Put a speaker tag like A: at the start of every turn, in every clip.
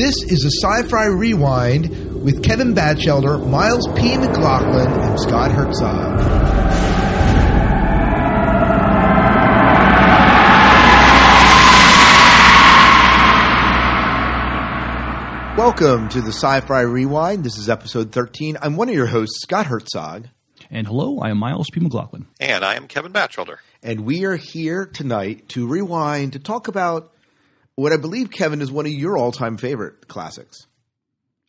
A: This is a Sci-Fi Rewind with Kevin Batchelder, Miles P. McLaughlin, and Scott Herzog. Welcome to the Sci-Fi Rewind. This is episode 13. I'm one of your hosts, Scott Herzog.
B: And hello, I am Miles P. McLaughlin.
C: And I am Kevin Batchelder.
A: And we are here tonight to rewind to talk about what I believe, Kevin, is one of your all-time favorite classics.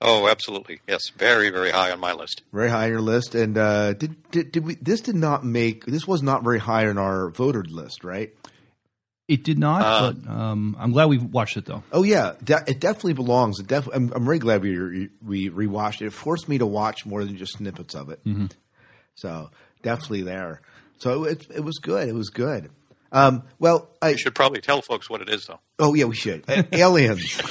C: Oh, absolutely. Yes, very, very high on my list.
A: Very high on your list. And uh, did, did, did we? This did not make. This was not very high on our voted list, right?
B: It did not,
C: Uh,
B: but um, I'm glad we watched it though.
A: Oh yeah, de- it definitely belongs. It def- I'm, I'm very glad we re- we rewatched it. It forced me to watch more than just snippets of it. So definitely there. So it it was good. It was good. Um, well, I
C: You should probably tell folks what it is, though.
A: oh yeah, we should. Uh, aliens,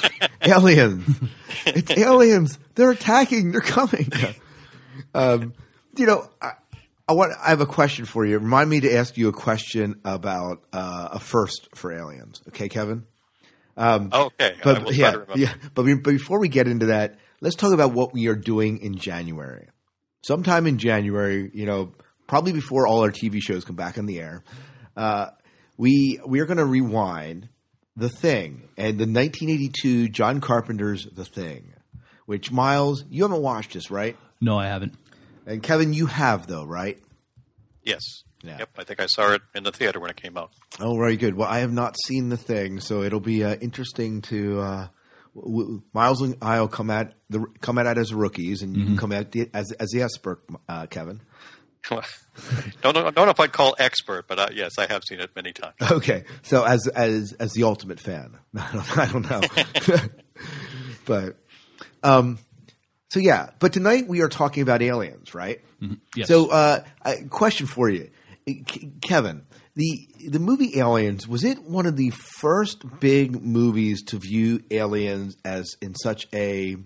A: aliens. It's aliens. They're attacking. They're coming. um, you know, I, I want. I have a question for you. Remind me to ask you a question about uh, a first for aliens. Okay, Kevin.
C: okay, I
A: But yeah, yeah. But, be- but before we get into that, let's talk about what we are doing in January. Sometime in January, you know, probably before all our TV shows come back on the air, uh, we we are going to rewind the Thing and the 1982 John Carpenter's The Thing, which Miles, you haven't watched this, right?
B: No, I haven't.
A: And Kevin, you have though, right?
C: Yes.
A: Yeah.
C: Yep, I think I saw it in the theater when it came out.
A: Oh, very good. Well, I have not seen the thing, so it'll be uh, interesting to. Uh, w- w- Miles and I will come at the come at it as rookies, and you can come at the, as as the expert, uh, Kevin.
C: don't, know, don't know if I'd call expert, but uh, yes, I have seen it many times.
A: Okay, so as as as the ultimate fan, I don't, I don't know, but um, so yeah. But tonight we are talking about aliens, right?
B: Yes.
A: So, uh, a question for you, K- Kevin. The the movie Aliens was it one of the first big movies to view aliens as in such a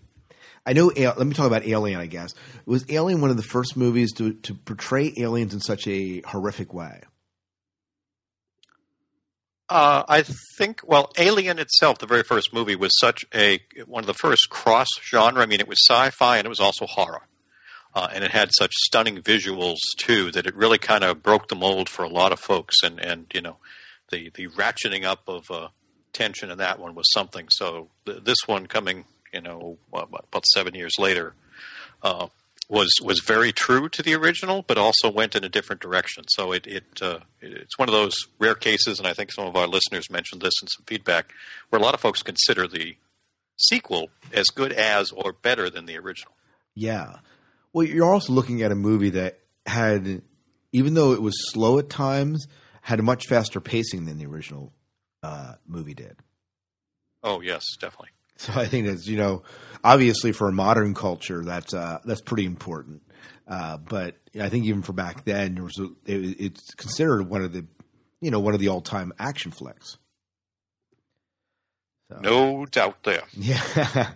A: I know. Let me talk about Alien. I guess was Alien one of the first movies to to portray aliens in such a horrific way.
C: Uh, I think, well, Alien itself, the very first movie, was such a one of the first cross genre. I mean, it was sci-fi and it was also horror, uh, and it had such stunning visuals too that it really kind of broke the mold for a lot of folks. And and you know, the the ratcheting up of uh, tension in that one was something. So th- this one coming, you know, about seven years later. Uh, was was very true to the original, but also went in a different direction. So it it uh, it's one of those rare cases, and I think some of our listeners mentioned this in some feedback, where a lot of folks consider the sequel as good as or better than the original.
A: Yeah. Well, you're also looking at a movie that had, even though it was slow at times, had a much faster pacing than the original uh, movie did.
C: Oh yes, definitely.
A: So I think that's you know, obviously for a modern culture, that's uh, that's pretty important. Uh, but I think even for back then, there was a, it, it's considered one of the, you know, one of the all time action flicks.
C: No doubt there.
A: Yeah.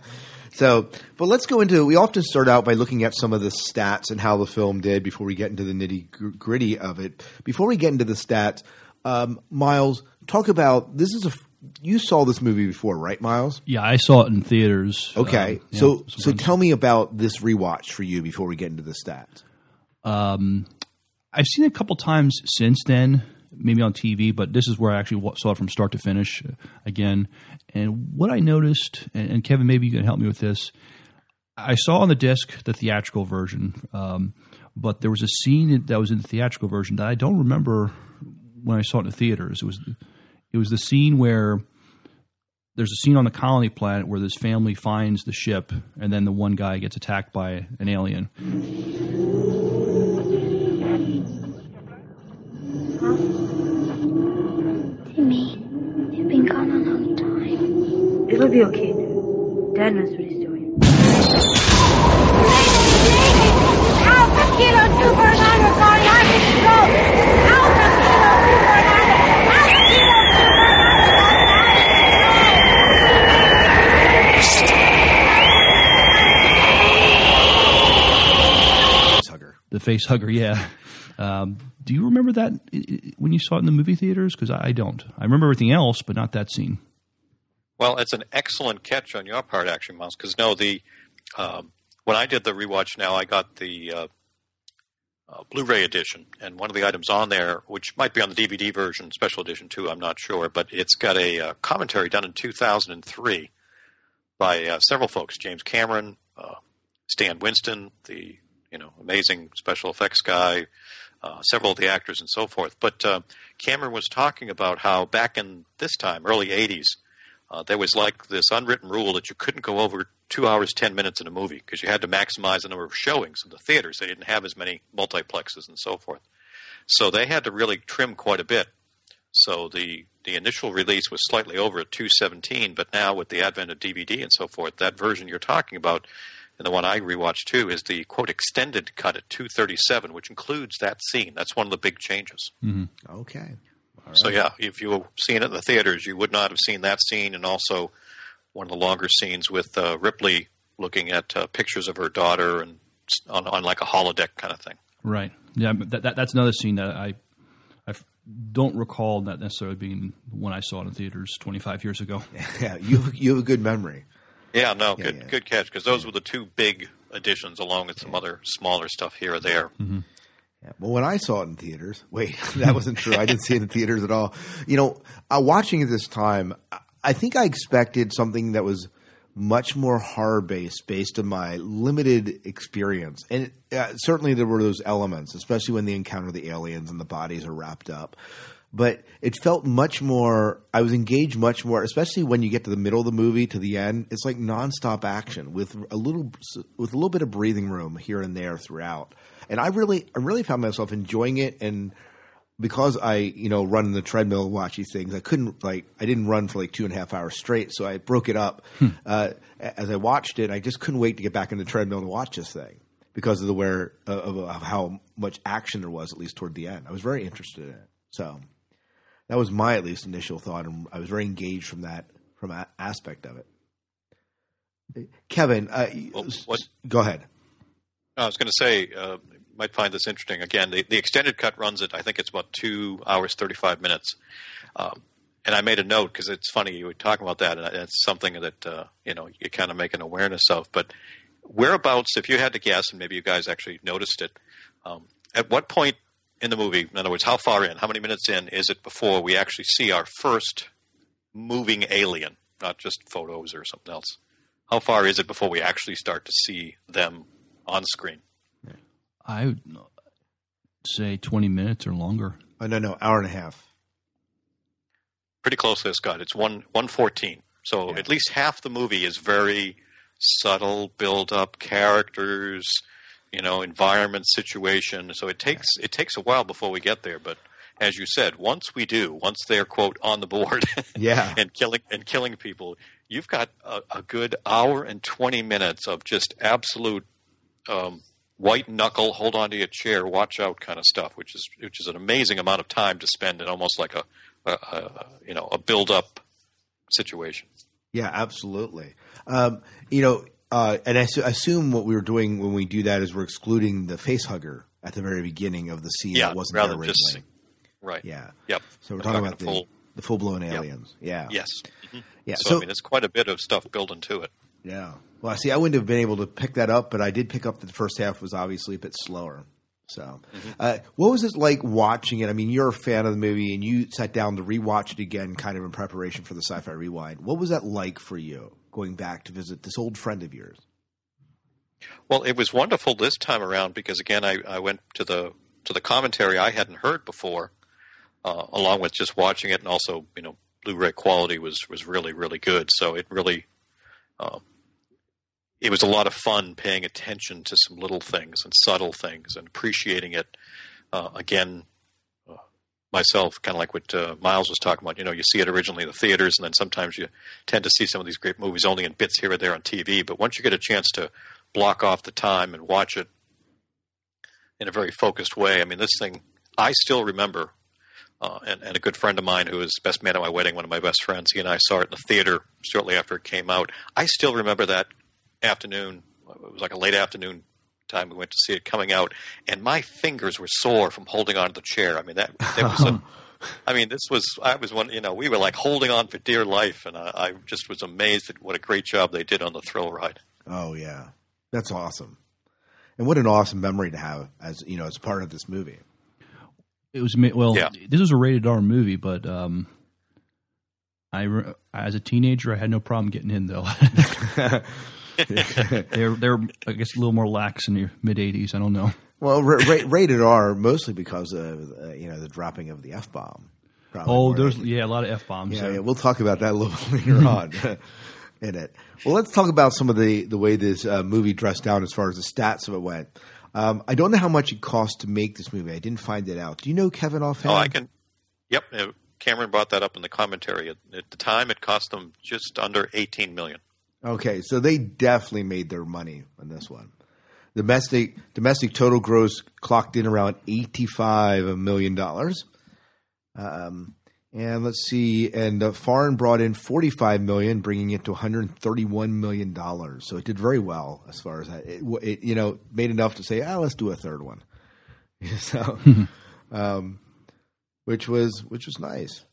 A: So, but let's go into. We often start out by looking at some of the stats and how the film did before we get into the nitty gritty of it. Before we get into the stats, um, Miles, talk about this is a. You saw this movie before, right, Miles?
B: yeah, I saw it in theaters.
A: Okay,
B: um, yeah,
A: so so tell me about this rewatch for you before we get into the stats.
B: um, I've seen it a couple times since then, maybe on TV, but this is where I actually saw it from start to finish uh, again. And what I noticed, and, and Kevin, maybe you can help me with this. I saw on the disc the theatrical version, um, but there was a scene that was in the theatrical version that I don't remember when I saw it in the theaters. It was it was the scene where there's a scene on the colony planet where this family finds the ship, and then the one guy gets attacked by an alien.
D: Timmy, you've been gone a long time.
E: It'll be okay. Dad knows what he's doing.
D: Alpha Kilo 249 reporting on control. Alpha Kilo 249. Alpha Kilo 249.
A: Hugger.
B: The face hugger, yeah. Um, do you remember that when you saw it in the movie theaters? Because I I don't. I remember everything else, but not that scene.
C: Well, it's an excellent catch on your part, actually, Miles. Because no, the um, when I did the rewatch, now I got the uh, uh, Blu-ray edition, and one of the items on there, which might be on the DVD version, special edition too, I'm not sure, but it's got a uh, commentary done in 2003 by uh, several folks: James Cameron, uh, Stan Winston, the you know amazing special effects guy, uh, several of the actors, and so forth. But uh, Cameron was talking about how back in this time, early 80s, uh, there was like this unwritten rule that you couldn't go over two hours ten minutes in a movie because you had to maximize the number of showings in the theaters. They didn't have as many multiplexes and so forth, so they had to really trim quite a bit. So the the initial release was slightly over at 217, but now with the advent of DVD and so forth, that version you're talking about, and the one I rewatched too, is the quote extended cut at 237, which includes that scene. That's one of the big changes.
A: Okay.
C: So yeah, if you were seeing it in the theaters, you would not have seen that scene, and also one of the longer scenes with uh, Ripley looking at uh, pictures of her daughter and on, on like a holodeck kind of thing.
B: Right. Yeah. That, that, that's another scene that I I don't recall that necessarily being when I saw it in theaters 25 years ago.
A: Yeah, you you have a good memory.
C: Yeah, no,
A: Yeah,
C: good
A: yeah.
C: good catch because those were the two big additions, along with some other smaller stuff here or there.
A: Yeah. Well, when I saw it in theaters, wait, that wasn't true. I didn't see it in theaters at all. You know, uh, watching it this time, I- I think I expected something that was much more horror based, based on my limited experience. And uh, certainly there were those elements, especially when they encounter the aliens and the bodies are wrapped up. But it felt much more. I was engaged much more, especially when you get to the middle of the movie to the end. It's like nonstop action with a little with a little bit of breathing room here and there throughout. And I really, I really found myself enjoying it. And because I, you know, run in the treadmill, and watch these things, I couldn't like, I didn't run for like two and a half hours straight. So I broke it up uh, as I watched it. I just couldn't wait to get back in the treadmill and watch this thing because of the where uh, of, of how much action there was, at least toward the end. I was very interested in it. So that was my at least initial thought, and I was very engaged from that from that aspect of it. Kevin, uh,
C: Well, what-
A: go ahead.
C: I was going to say, uh, you might find this interesting. Again, the, the extended cut runs it. I think it's about two hours thirty five minutes. Um, and I made a note because it's funny you were talking about that, and it's something that uh, you know you kind of make an awareness of. But whereabouts, if you had to guess, and maybe you guys actually noticed it, um, at what point in the movie, in other words, how far in, how many minutes in is it before we actually see our first moving alien, not just photos or something else? How far is it before we actually start to see them on screen?
B: I would say 20 minutes or longer.
A: Oh, no, no, hour and a half.
C: pretty close there, Scott. It's one one fourteen. So
A: Yeah.
C: at least half the movie is very subtle, build up characters, you know, environment, situation. So it takes it takes a while before we get there. But as you said, once we do, once they're quote on the board,
A: Yeah.
C: and killing and killing people, you've got a, a good hour and twenty minutes of just absolute um, white knuckle, hold on to your chair, watch out kind of stuff, which is which is an amazing amount of time to spend in almost like a, a, a you know a build up situation.
A: Yeah, absolutely. Um, you know, uh, and I su- assume what we were doing when we do that is we're excluding the face hugger at the very beginning of the scene
C: Yeah,
A: that wasn't
C: rather
A: there
C: just
A: originally.
C: right.
A: Yeah.
C: Yep.
A: So we're
C: We're
A: talking
C: talking
A: about the,
C: full-
A: the full blown aliens. Yeah.
C: Yes.
A: Yeah.
C: So,
A: So,
C: I mean, it's quite a bit of stuff built into it.
A: yeah. Well, I see, I wouldn't have been able to pick that up, but I did pick up that the first half was obviously a bit slower. So, uh, what was it like watching it? I mean, you're a fan of the movie, and you sat down to rewatch it again, kind of in preparation for the Sci-Fi Rewind. What was that like for you, going back to visit this old friend of yours?
C: Well, it was wonderful this time around because again, I, I went to the to the commentary I hadn't heard before, uh, along with just watching it, and also you know Blu-ray quality was was really really good. So it really, uh, it was a lot of fun paying attention to some little things and subtle things and appreciating it. Uh, again, myself, kind of like what uh, Miles was talking about. You know, you see it originally in the theaters, and then sometimes you tend to see some of these great movies only in bits here or there on TV. But once you get a chance to block off the time and watch it in a very focused way. I mean, this thing, I still remember, uh, and, and a good friend of mine who was best man at my wedding, one of my best friends, he and I saw it in the theater shortly after it came out. I still remember that afternoon. It was like a late afternoon time we went to see it coming out, and my fingers were sore from holding onto the chair. I mean, that, that was a, I mean, this was I was one. You know, we were like holding on for dear life, and I, I just was amazed at what a great job they did on the thrill ride.
A: Oh yeah, that's awesome. And what an awesome memory to have as you know as part of this movie.
B: It was well.
C: Yeah.
B: This was a rated R movie, but um, I as a teenager I had no problem getting in though. they're they're I guess a little more lax in the mid '80s. I don't know.
A: Well, ra- ra- rated R mostly because of uh, you know the dropping of the f bomb.
B: Oh, there's yeah a lot of f bombs.
A: yeah, yeah. We'll talk about that a little later on in it. Well, let's talk about some of the the way this uh, movie dressed down as far as the stats of it went. Um, I don't know how much it cost to make this movie. I didn't find it out. Do you know Kevin offhand?
C: Oh, I can. Yep, uh, Cameron brought that up in the commentary. At, at the time, it cost them just under eighteen million.
A: Okay, so they definitely made their money on this one. Domestic domestic total gross clocked in around eighty five million dollars. Um, and let's see, and uh, foreign brought in forty five million, bringing it to one hundred thirty one million dollars. So it did very well as far as that. It, it, you know made enough to say, ah, let's do a third one. so, um, which was which was nice.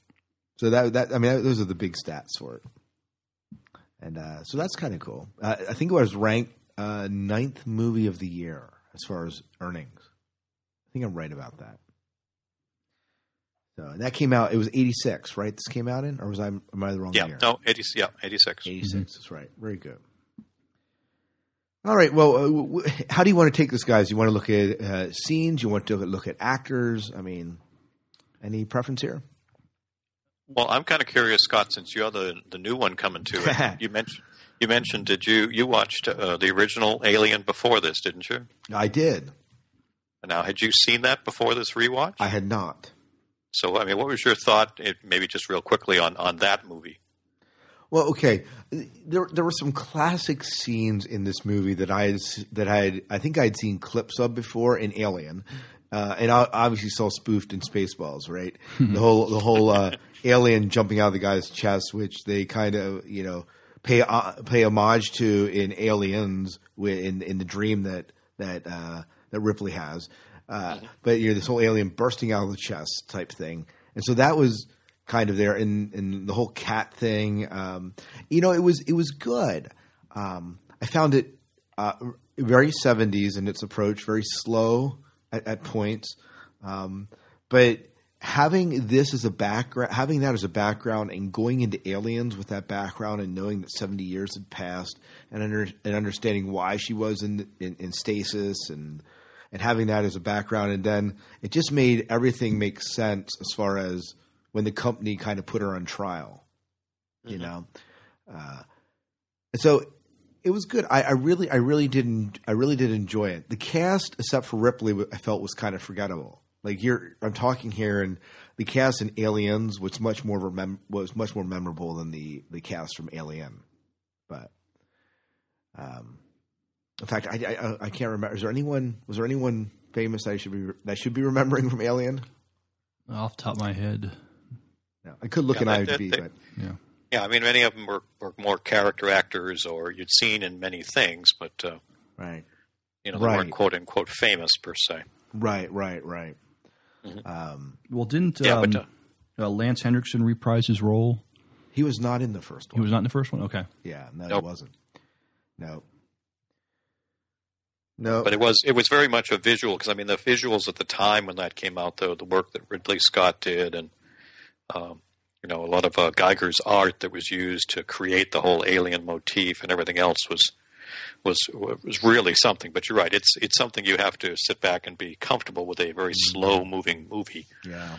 A: So that that I mean those are the big stats for it. And uh, so that's kind of cool. Uh, I think it was ranked uh, ninth movie of the year as far as earnings. I think I'm right about that. So and that came out. It was 86, right? This came out in, or was I am I the wrong
C: Yeah,
A: year?
C: no, eighty. Yeah, eighty six.
A: 86 That's right. Very good. All right. Well, uh, w- w- how do you want to take this, guys? You want to look at uh, scenes? You want to look at actors? I mean, any preference here?
C: Well, I'm kind of curious, Scott, since you're the the new one coming to it. you mentioned you mentioned did you you watched uh, the original Alien before this, didn't you?
A: I did.
C: Now, had you seen that before this rewatch?
A: I had not.
C: So, I mean, what was your thought? It, maybe just real quickly on on that movie.
A: Well, okay. There, there were some classic scenes in this movie that I had, that I had, I think I'd seen clips of before in Alien, uh, and I obviously saw spoofed in Spaceballs, right? the whole, the whole uh, alien jumping out of the guy's chest, which they kind of, you know, pay uh, pay homage to in Aliens, in in the dream that that uh, that Ripley has. Uh, But you know, this whole alien bursting out of the chest type thing, and so that was kind of there, and and the whole cat thing. Um, you know, it was it was good. Um, I found it uh, very seventies in its approach, very slow at, at points, um, but having this as a background, having that as a background, and going into Aliens with that background, and knowing that seventy years had passed, and under, and understanding why she was in, in in stasis, and and having that as a background, and then it just made everything make sense as far as when the company kind of put her on trial, you know. Uh, and so it was good. I, I really, I really didn't, I really did enjoy it. The cast, except for Ripley, I felt was kind of forgettable. Like here, I'm talking here, and the cast in Aliens was much more remem- was much more memorable than the the cast from Alien. But, um, in fact, I, I I can't remember. Is there anyone? Was there anyone famous that I should be that I should be remembering from Alien?
B: Off the top of my head,
A: No, I could look
C: Yeah,
A: at IMDb,
C: that-
A: but
B: yeah.
C: Yeah, I mean, many of them were, were more character actors, or you'd seen in many things, but uh,
A: right.
C: you know, they
A: Right.
C: weren't quote unquote famous per se.
A: Right, right, right.
C: Mm-hmm.
A: Um,
B: Well, didn't
C: Yeah,
B: um,
C: but,
B: uh, Lance Henriksen reprise his role?
A: he was not in the first one.
B: He was not in the first one. Okay.
A: yeah, no,
C: Nope.
A: he wasn't. No, no.
C: But it was it was very much a visual because I mean the visuals at the time when that came out, though the work that Ridley Scott did, and um, you know a lot of uh, Giger's art that was used to create the whole alien motif and everything else was was was really something. But you're right; it's it's something you have to sit back and be comfortable with a very slow moving movie,
A: yeah,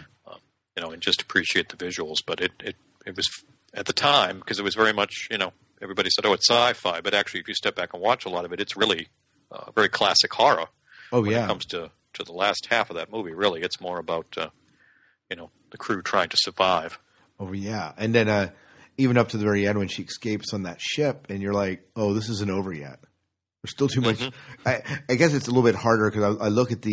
C: you know, and just appreciate the visuals. But it it it was at the time because it was very much you know everybody said oh it's sci-fi, but actually if you step back and watch a lot of it, it's really uh, very classic horror
A: oh
C: when
A: yeah,
C: it comes to, to the last half of that movie. Really, it's more about uh, you know the crew trying to survive.
A: oh yeah. And then uh, even up to the very end when she escapes on that ship, and you're like, oh, this isn't over yet. There's still too much. I, I guess it's a little bit harder because I, I look at the,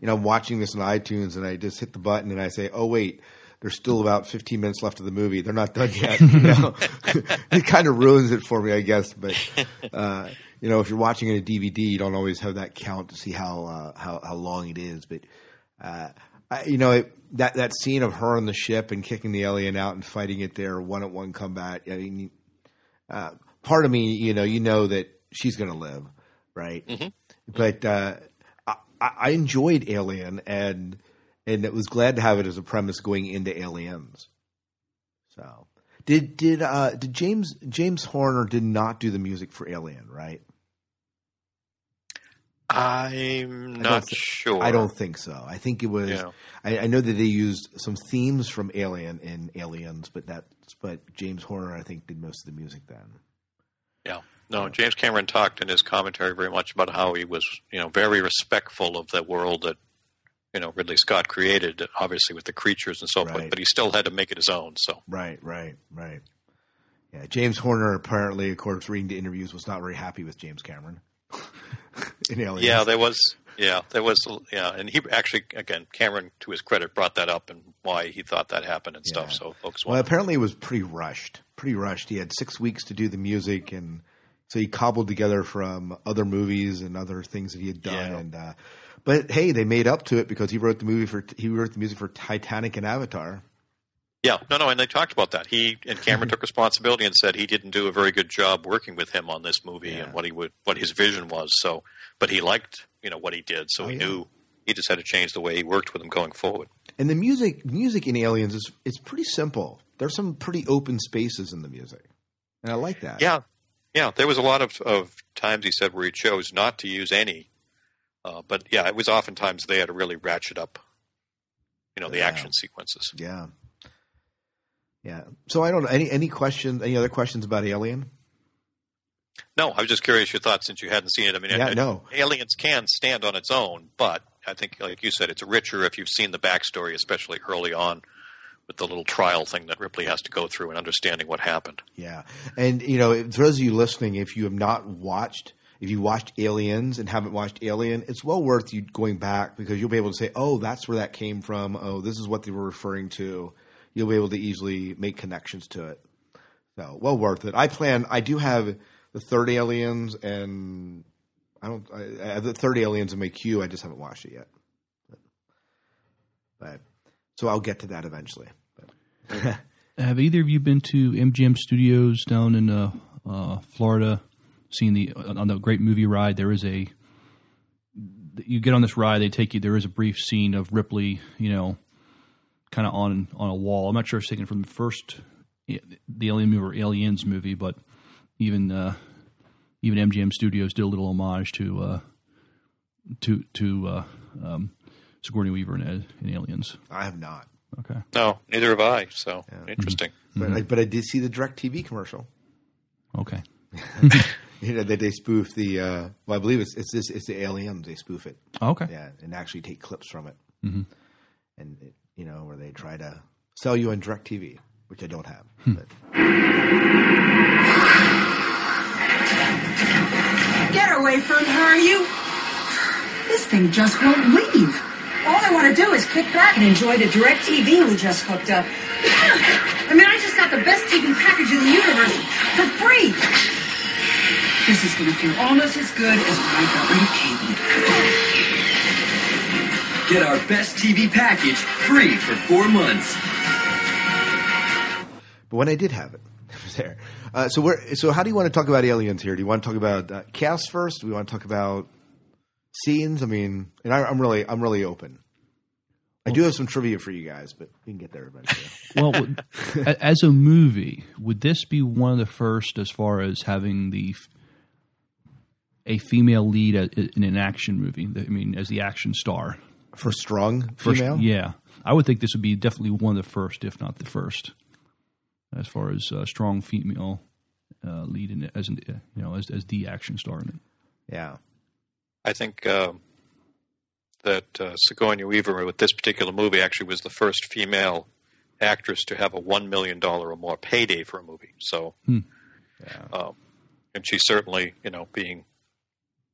A: you know, I'm watching this on iTunes and I just hit the button and I say, oh wait, there's still about 15 minutes left of the movie. They're not done yet. You know? it kind of ruins it for me, I guess. But uh, you know, if you're watching it a DVD, you don't always have that count to see how uh, how how long it is. But uh, I, you know it, that that scene of her on the ship and kicking the alien out and fighting it there one at one combat. I mean, uh, part of me, you know, you know that she's going to live, right?
C: Mhm.
A: But uh, I, I enjoyed Alien and and it was glad to have it as a premise going into Aliens. So did did uh, did James James Horner did not do the music for Alien, right?
C: I'm not
A: thi-
C: sure.
A: I don't think so. I think it was.
C: Yeah.
A: I, I know that they used some themes from Alien in Aliens, but that but James Horner I think did most of the music then.
C: Yeah. No, James Cameron talked in his commentary very much about how he was, you know, very respectful of the world that, you know, Ridley Scott created, obviously with the creatures and so
A: Right.
C: forth, but he still had to make it his own. So,
A: Right, right, right. Yeah, James Horner apparently, of course, reading the interviews, was not very happy with James Cameron in Aliens.
C: yeah, there was, yeah, there was, yeah, and he actually, again, Cameron, to his credit, brought that up and why he thought that happened and stuff. So, folks,
A: Well, apparently it was pretty rushed. Pretty rushed. He had six weeks to do the music, and so he cobbled together from other movies and other things that he had done.
C: Yeah.
A: And uh, but hey, they made up to it because he wrote the movie for he wrote the music for Titanic and Avatar.
C: Yeah, no, no, and they talked about that. He and Cameron took responsibility and said he didn't do a very good job working with him on this movie
A: Yeah.
C: and what he would, what his vision was. So, but he liked, you know, what he did, so
A: Oh,
C: he
A: yeah.
C: knew he just had to change the way he worked with him going forward.
A: And the music music in Aliens is it's pretty simple. There's some pretty open spaces in the music, and I like that.
C: Yeah, yeah. There was a lot of, of times he said where he chose not to use any, uh, but yeah, it was oftentimes there to really ratchet up, you know, the
A: Yeah.
C: action sequences.
A: yeah, yeah. So I don't know any any questions. Any other questions about Alien?
C: No, I was just curious your thoughts since you hadn't seen it. I mean,
A: Yeah,
C: it-
A: no.
C: Aliens can stand on its own, but I think, like you said, it's richer if you've seen the backstory, especially early on with the little trial thing that Ripley has to go through and understanding what happened.
A: Yeah, and you know, for those of you listening, if you have not watched, if you watched Aliens and haven't watched Alien, it's well worth you going back because you'll be able to say, "Oh, that's where that came from. Oh, this is what they were referring to." You'll be able to easily make connections to it. So, well worth it. I plan. I do have the third Aliens, and I don't. I, I the third Aliens in my queue. I just haven't watched it yet. But, but so I'll get to that eventually. But,
B: Have either of you been to MGM Studios down in uh, uh, Florida? Seen the on the great movie ride? There is a you get on this ride. They take you. There is a brief scene of Ripley, you know, kind of on on a wall. I'm not sure if it's taken from the first the Alien movie or Aliens movie, but even uh, even MGM Studios did a little homage to uh, to to uh, um, Sigourney Weaver in, in Aliens.
A: I have not.
B: Okay.
C: No, neither have I. So interesting.
A: But, I, but I did see the DirecTV commercial.
B: Okay.
A: You know that they spoof the. Uh, well, I believe it's it's this it's the aliens. They spoof it,
B: Okay.
A: yeah, and actually take clips from it, mm-hmm. and it, you know where they try to sell you on DirecTV, which I don't have. Hmm. But
F: Get away from her, you! This thing just won't leave. All I want to do is kick back and enjoy the DirecTV we just hooked up. I mean, I just got the best TV package in the universe for free. This is going to feel almost as good as when I got rid of cable.
G: Get our best TV package free for four months.
A: but when I did have it, it was there. Uh, so where so how do you want to talk about aliens here? Do you want to talk about uh, cast first? Do we want to talk about scenes? I mean, and I, I'm really I'm really open. I do have some trivia for you guys, but we can get there eventually.
B: well, as a movie, would this be one of the first as far as having the f- a female lead in an action movie? I mean, as the action star.
A: For strong
B: First,
A: female,
B: yeah, I would think this would be definitely one of the first, if not the first, as far as uh, strong female uh, lead in it, as an, uh, you know as as the action star in it.
A: yeah.
C: I think um, that uh, Sigourney Weaver with this particular movie actually was the first female actress to have a one million dollar or more payday for a movie. So, um, and she certainly, you know, being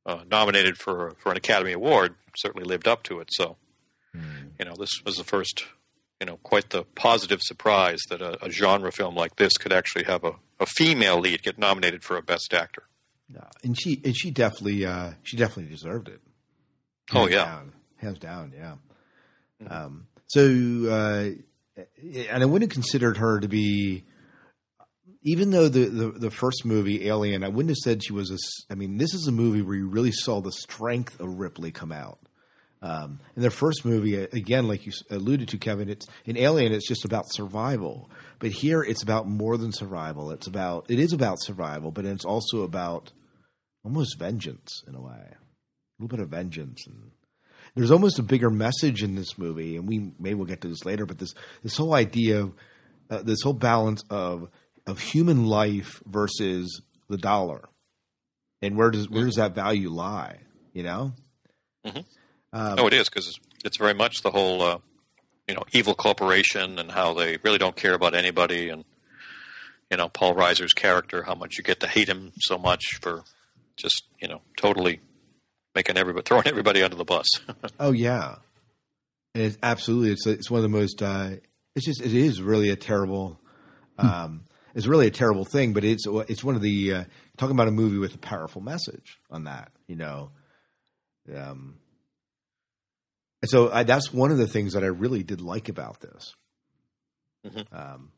C: uh, nominated for for an Academy Award, certainly lived up to it. So, you know, this was the first, you know, quite the positive surprise that a, a genre film like this could actually have a, a female lead get nominated for a Best Actor.
A: Yeah, and she and she definitely uh, she definitely deserved it.
C: Oh yeah,
A: down. hands down, yeah. Um, so, uh, and I wouldn't have considered her to be, even though the, the, the first movie, Alien, I wouldn't have said she was a. I mean, this is a movie where you really saw the strength of Ripley come out. Um, in their first movie, uh, again, like you alluded to, Kevin, it's in Alien. It's just about survival, but here it's about more than survival. It's about it is about survival, but it's also about almost vengeance in a way, a little bit of vengeance, and there's almost a bigger message in this movie. And we maybe we'll get to this later, but this this whole idea, of, uh, this whole balance of of human life versus the dollar, and where does where does that value lie? You know. Um,
C: no, it is because it's very much the whole, uh, you know, evil corporation and how they really don't care about anybody, and you know, Paul Reiser's character, how much you get to hate him so much for just you know totally making everybody throwing everybody under the bus.
A: Oh yeah, and it's absolutely. It's it's one of the most. Uh, it's just it is really a terrible. Um, it's really a terrible thing, but it's it's one of the uh, talking about a movie with a powerful message on that. You know, um, and so I, that's one of the things that I really did like about this.
C: Mhm.
A: Um,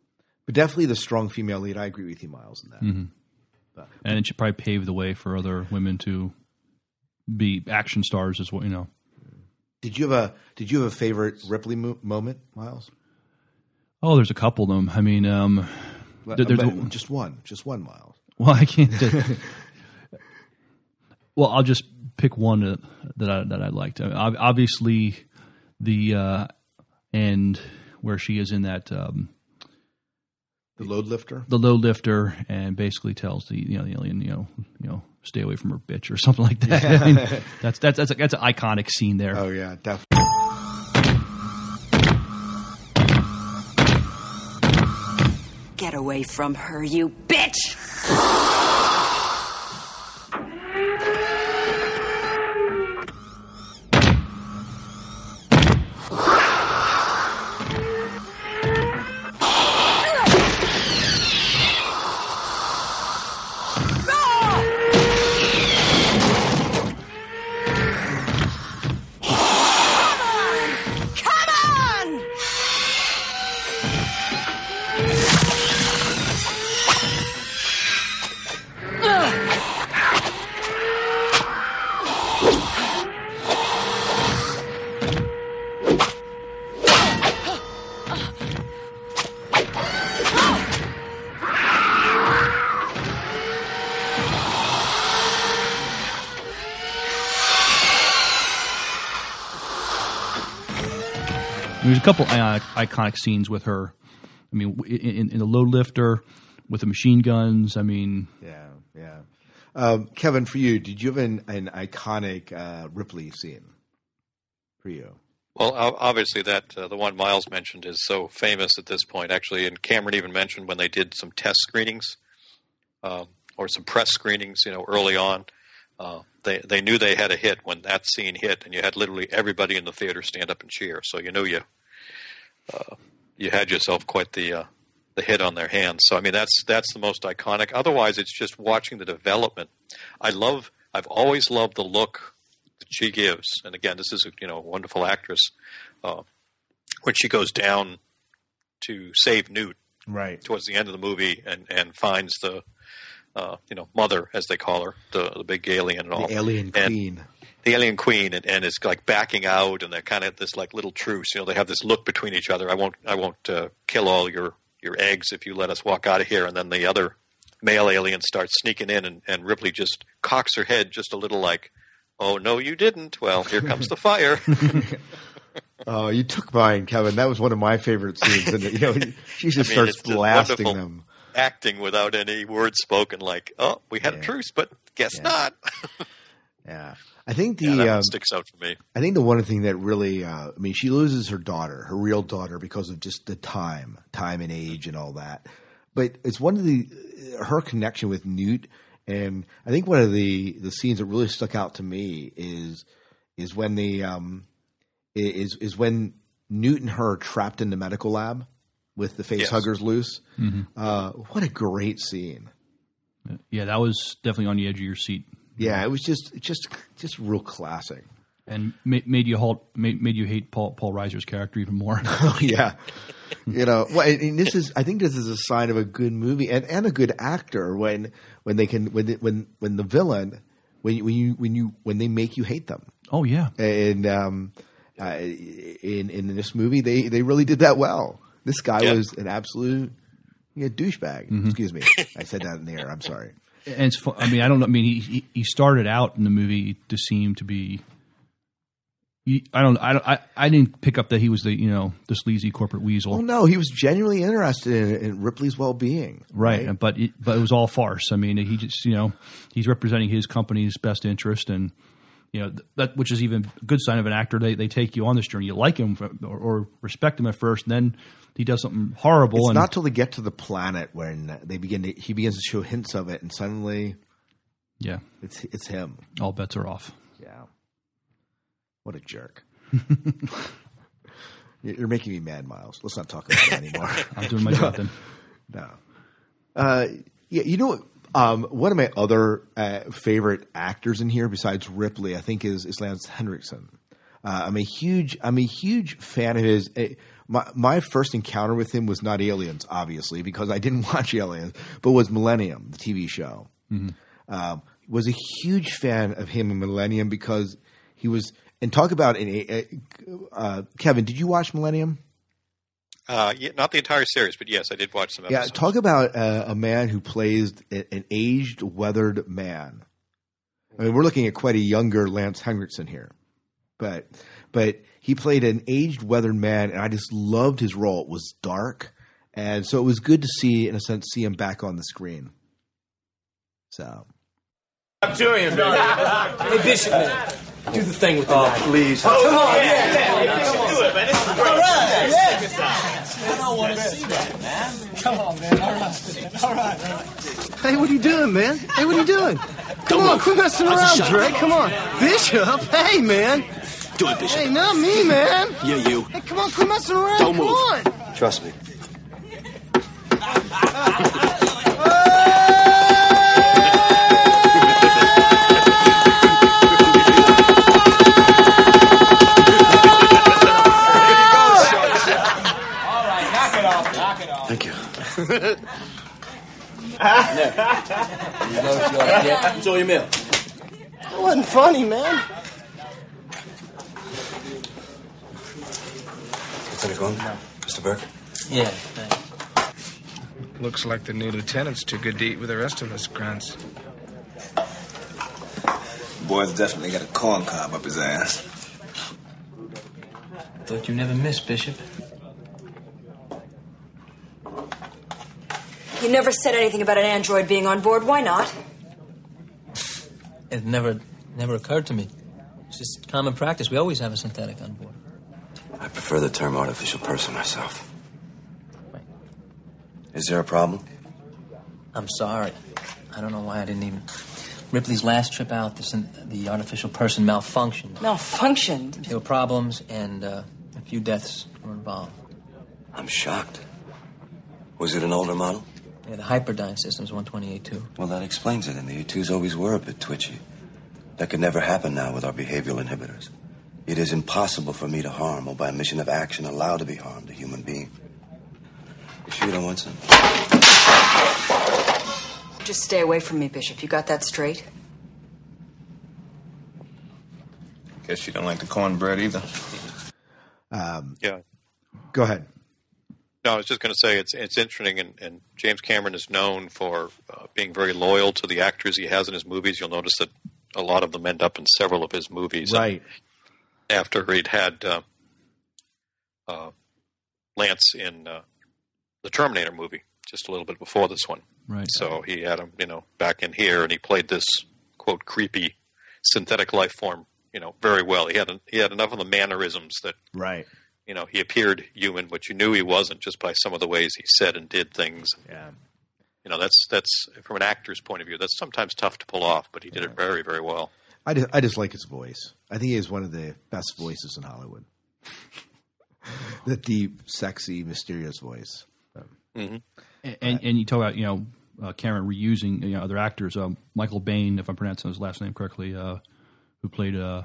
A: but definitely the strong female lead. I agree with you, Miles, in that.
B: Mhm.
A: But-
B: and it should probably pave the way for other women to be action stars as well. You know,
A: Did you have a Did you have a favorite Ripley mo- moment, Miles?
B: oh, there's a couple of them. I mean, um,
A: But-
B: There- there's
A: but just one, just one, Miles.
B: well, I can't. well, I'll just pick one that that I, that I liked. I mean, obviously, the uh, end where she is in that um,
A: The load lifter.
B: the load lifter and basically tells the you know the alien you know you know stay away from her bitch or something like that. I mean, that's that's that's a, that's an iconic scene there.
A: Oh yeah, definitely.
H: Away from her, you bitch!
B: Couple iconic, iconic scenes with her. I mean, in, in the load lifter with the machine guns. I mean,
A: Yeah, yeah. Um, Kevin, for you, did you have an, an iconic uh, Ripley scene for you?
C: Well, obviously, that uh, the one Miles mentioned is so famous at this point. Actually, and Cameron even mentioned when they did some test screenings um, or some press screenings, you know, early on. Uh, they they knew they had a hit when that scene hit, and you had literally everybody in the theater stand up and cheer. So you knew you uh, you had yourself quite the uh, the hit on their hands. So I mean, that's that's the most iconic. Otherwise, it's just watching the development. I love. I've always loved the look that she gives. And again, this is a you know a wonderful actress. Uh, when she goes down to save Newt
A: Right.
C: towards the end of the movie and and finds the uh, you know mother as they call her, the the big alien and all,
A: The alien
C: And-
A: queen.
C: The alien queen, and, and is like backing out, and they're kind of this like little truce. You know, they have this look between each other. I won't I won't uh, kill all your your eggs if you let us walk out of here. And then the other male alien starts sneaking in, and, and Ripley just cocks her head just a little like. Oh no, you didn't. Well, here comes the fire.
A: Oh, you took mine, Kevin. That was one of my favorite scenes. And you know, she just
C: I mean,
A: starts blasting
C: wonderful
A: them.
C: acting without any words spoken. Like, oh, we had
A: Yeah.
C: a truce, but guess
A: Yeah.
C: not.
A: Yeah, I think the
C: Yeah, that
A: um,
C: one sticks out for me.
A: I think the one thing that really, uh, I mean, she loses her daughter, her real daughter, because of just the time, time and age and all that. But it's one of the her connection with Newt, and I think one of the the scenes that really stuck out to me is is when the um is is when Newt and her are trapped in the medical lab with the face
C: Yes.
A: huggers loose. Uh, what a great scene!
B: yeah, that was definitely on the edge of your seat.
A: Yeah, it was just just just real classic.
B: and ma- made you halt, made, made you hate Paul Paul Reiser's character even more.
A: Oh yeah, you know. Well, and, and this is I think this is a sign of a good movie and, and a good actor when when they can when the, when when the villain when you, when you when you when they make you hate them.
B: oh yeah,
A: And um, uh, in in this movie, they they really did that well. This guy
C: Yeah.
A: was an absolute yeah, douchebag.
B: Mm-hmm.
A: Excuse me, I said that in the air. I'm sorry.
B: And it's. I mean, I don't know. I mean, he he- started out in the movie to seem to be. I don't. I don't. I, I didn't pick up that he was the you know the sleazy corporate weasel.
A: Well, no, he was genuinely interested in, in Ripley's well being.
B: Right, but it, but it was all farce. I mean, he just you know he's representing his company's best interest, and you know that which is even a good sign of an actor. They they take you on this journey, you like him for, or, or respect him at first, and then he does something horrible.
A: It's
B: and
A: not till they get to the planet when they begin to he begins to show hints of it, and suddenly
B: yeah,
A: it's it's him.
B: all bets are off.
A: Yeah, what a jerk. You're making me mad, Miles. Let's not talk about it anymore.
B: I'm doing my job then.
A: No. Uh, yeah, you know, um, one of my other uh, favorite actors in here, besides Ripley, I think is is Lance Henriksen. Uh, I'm a huge I'm a huge fan of his. Uh, my my first encounter with him was not Aliens, obviously, because I didn't watch Aliens, but was Millennium, the TV show. Um, was a huge fan of him in Millennium because he was. And talk about an, uh, Kevin. Did you watch Millennium?
C: Uh, yeah, not the entire series, but yes, I did watch some
A: Yeah,
C: episodes.
A: talk about uh, a man who plays an aged, weathered man. I mean, we're looking at quite a younger Lance Henriksen here, but but he played an aged, weathered man, and I just loved his role. It was dark, and so it was good to see, in a sense, see him back on the screen. So
I: Hey, Bishop, man. Do the thing with the knife.
G: Please.
I: Hey, what are you doing, man? Hey, what are you doing? Come on, quit messing around, Dre. Come on. Bishop, hey, man.
G: Do it, Bishop.
I: Hey, not me, man.
G: Yeah, you.
I: Hey, come on, quit messing around.
G: Don't
I: come
G: move.
I: on.
G: Trust me.
I: Enjoy your meal. It wasn't funny, man.
G: Lieutenant Gorman? Mr. Burke?
I: Yeah,
J: Looks like the new lieutenant's too good to eat with the rest of us, Grunts.
K: Boy's definitely got a corn cob up his ass.
I: Thought you never missed, Bishop.
H: You never said anything about an android being on board. Why not?
L: It never never occurred to me. It's just common practice. We always have a synthetic on board.
G: I prefer the term artificial person myself. Is there a problem?
L: I'm sorry. I don't know why I didn't even. Ripley's last trip out, the, syn- the artificial person malfunctioned.
H: Malfunctioned.
L: There were problems, and uh, a few deaths were involved.
G: I'm shocked. Was it an older model?
L: Yeah, the Hyperdyne system's 128.2.
G: Well, that explains it, and the E2s always were a bit twitchy. That could never happen now with our behavioral inhibitors. It is impossible for me to harm or by a mission of action allow to be harmed a human being. You sure you don't want some?
H: Just stay away from me, Bishop. You got that straight?
K: Guess you don't like the cornbread either.
A: um,
C: Yeah.
A: go ahead.
C: No, I was just going to say it's it's interesting, and, and James Cameron is known for uh, being very loyal to the actors he has in his movies. You'll notice that a lot of them end up in several of his movies.
A: Right.
C: After he'd had uh, uh, Lance in uh, the Terminator movie, just a little bit before this one.
B: Right.
C: So he had him, you know, back in here, and he played this quote creepy synthetic life form, you know, very well. He had he had enough of the mannerisms that
A: Right.
C: You know, he appeared human, but you knew he wasn't just by some of the ways he said and did things.
A: Yeah.
C: You know, that's that's from an actor's point of view, that's sometimes tough to pull off, but he did it very, very well.
A: I just, I just like his voice. I think he has one of the best voices in Hollywood. the deep, sexy, mysterious voice.
C: Mm-hmm.
B: And, and, and you talk about you know uh, Cameron reusing you know other actors. Um, Michael Bain, if I'm pronouncing his last name correctly, uh, who played uh,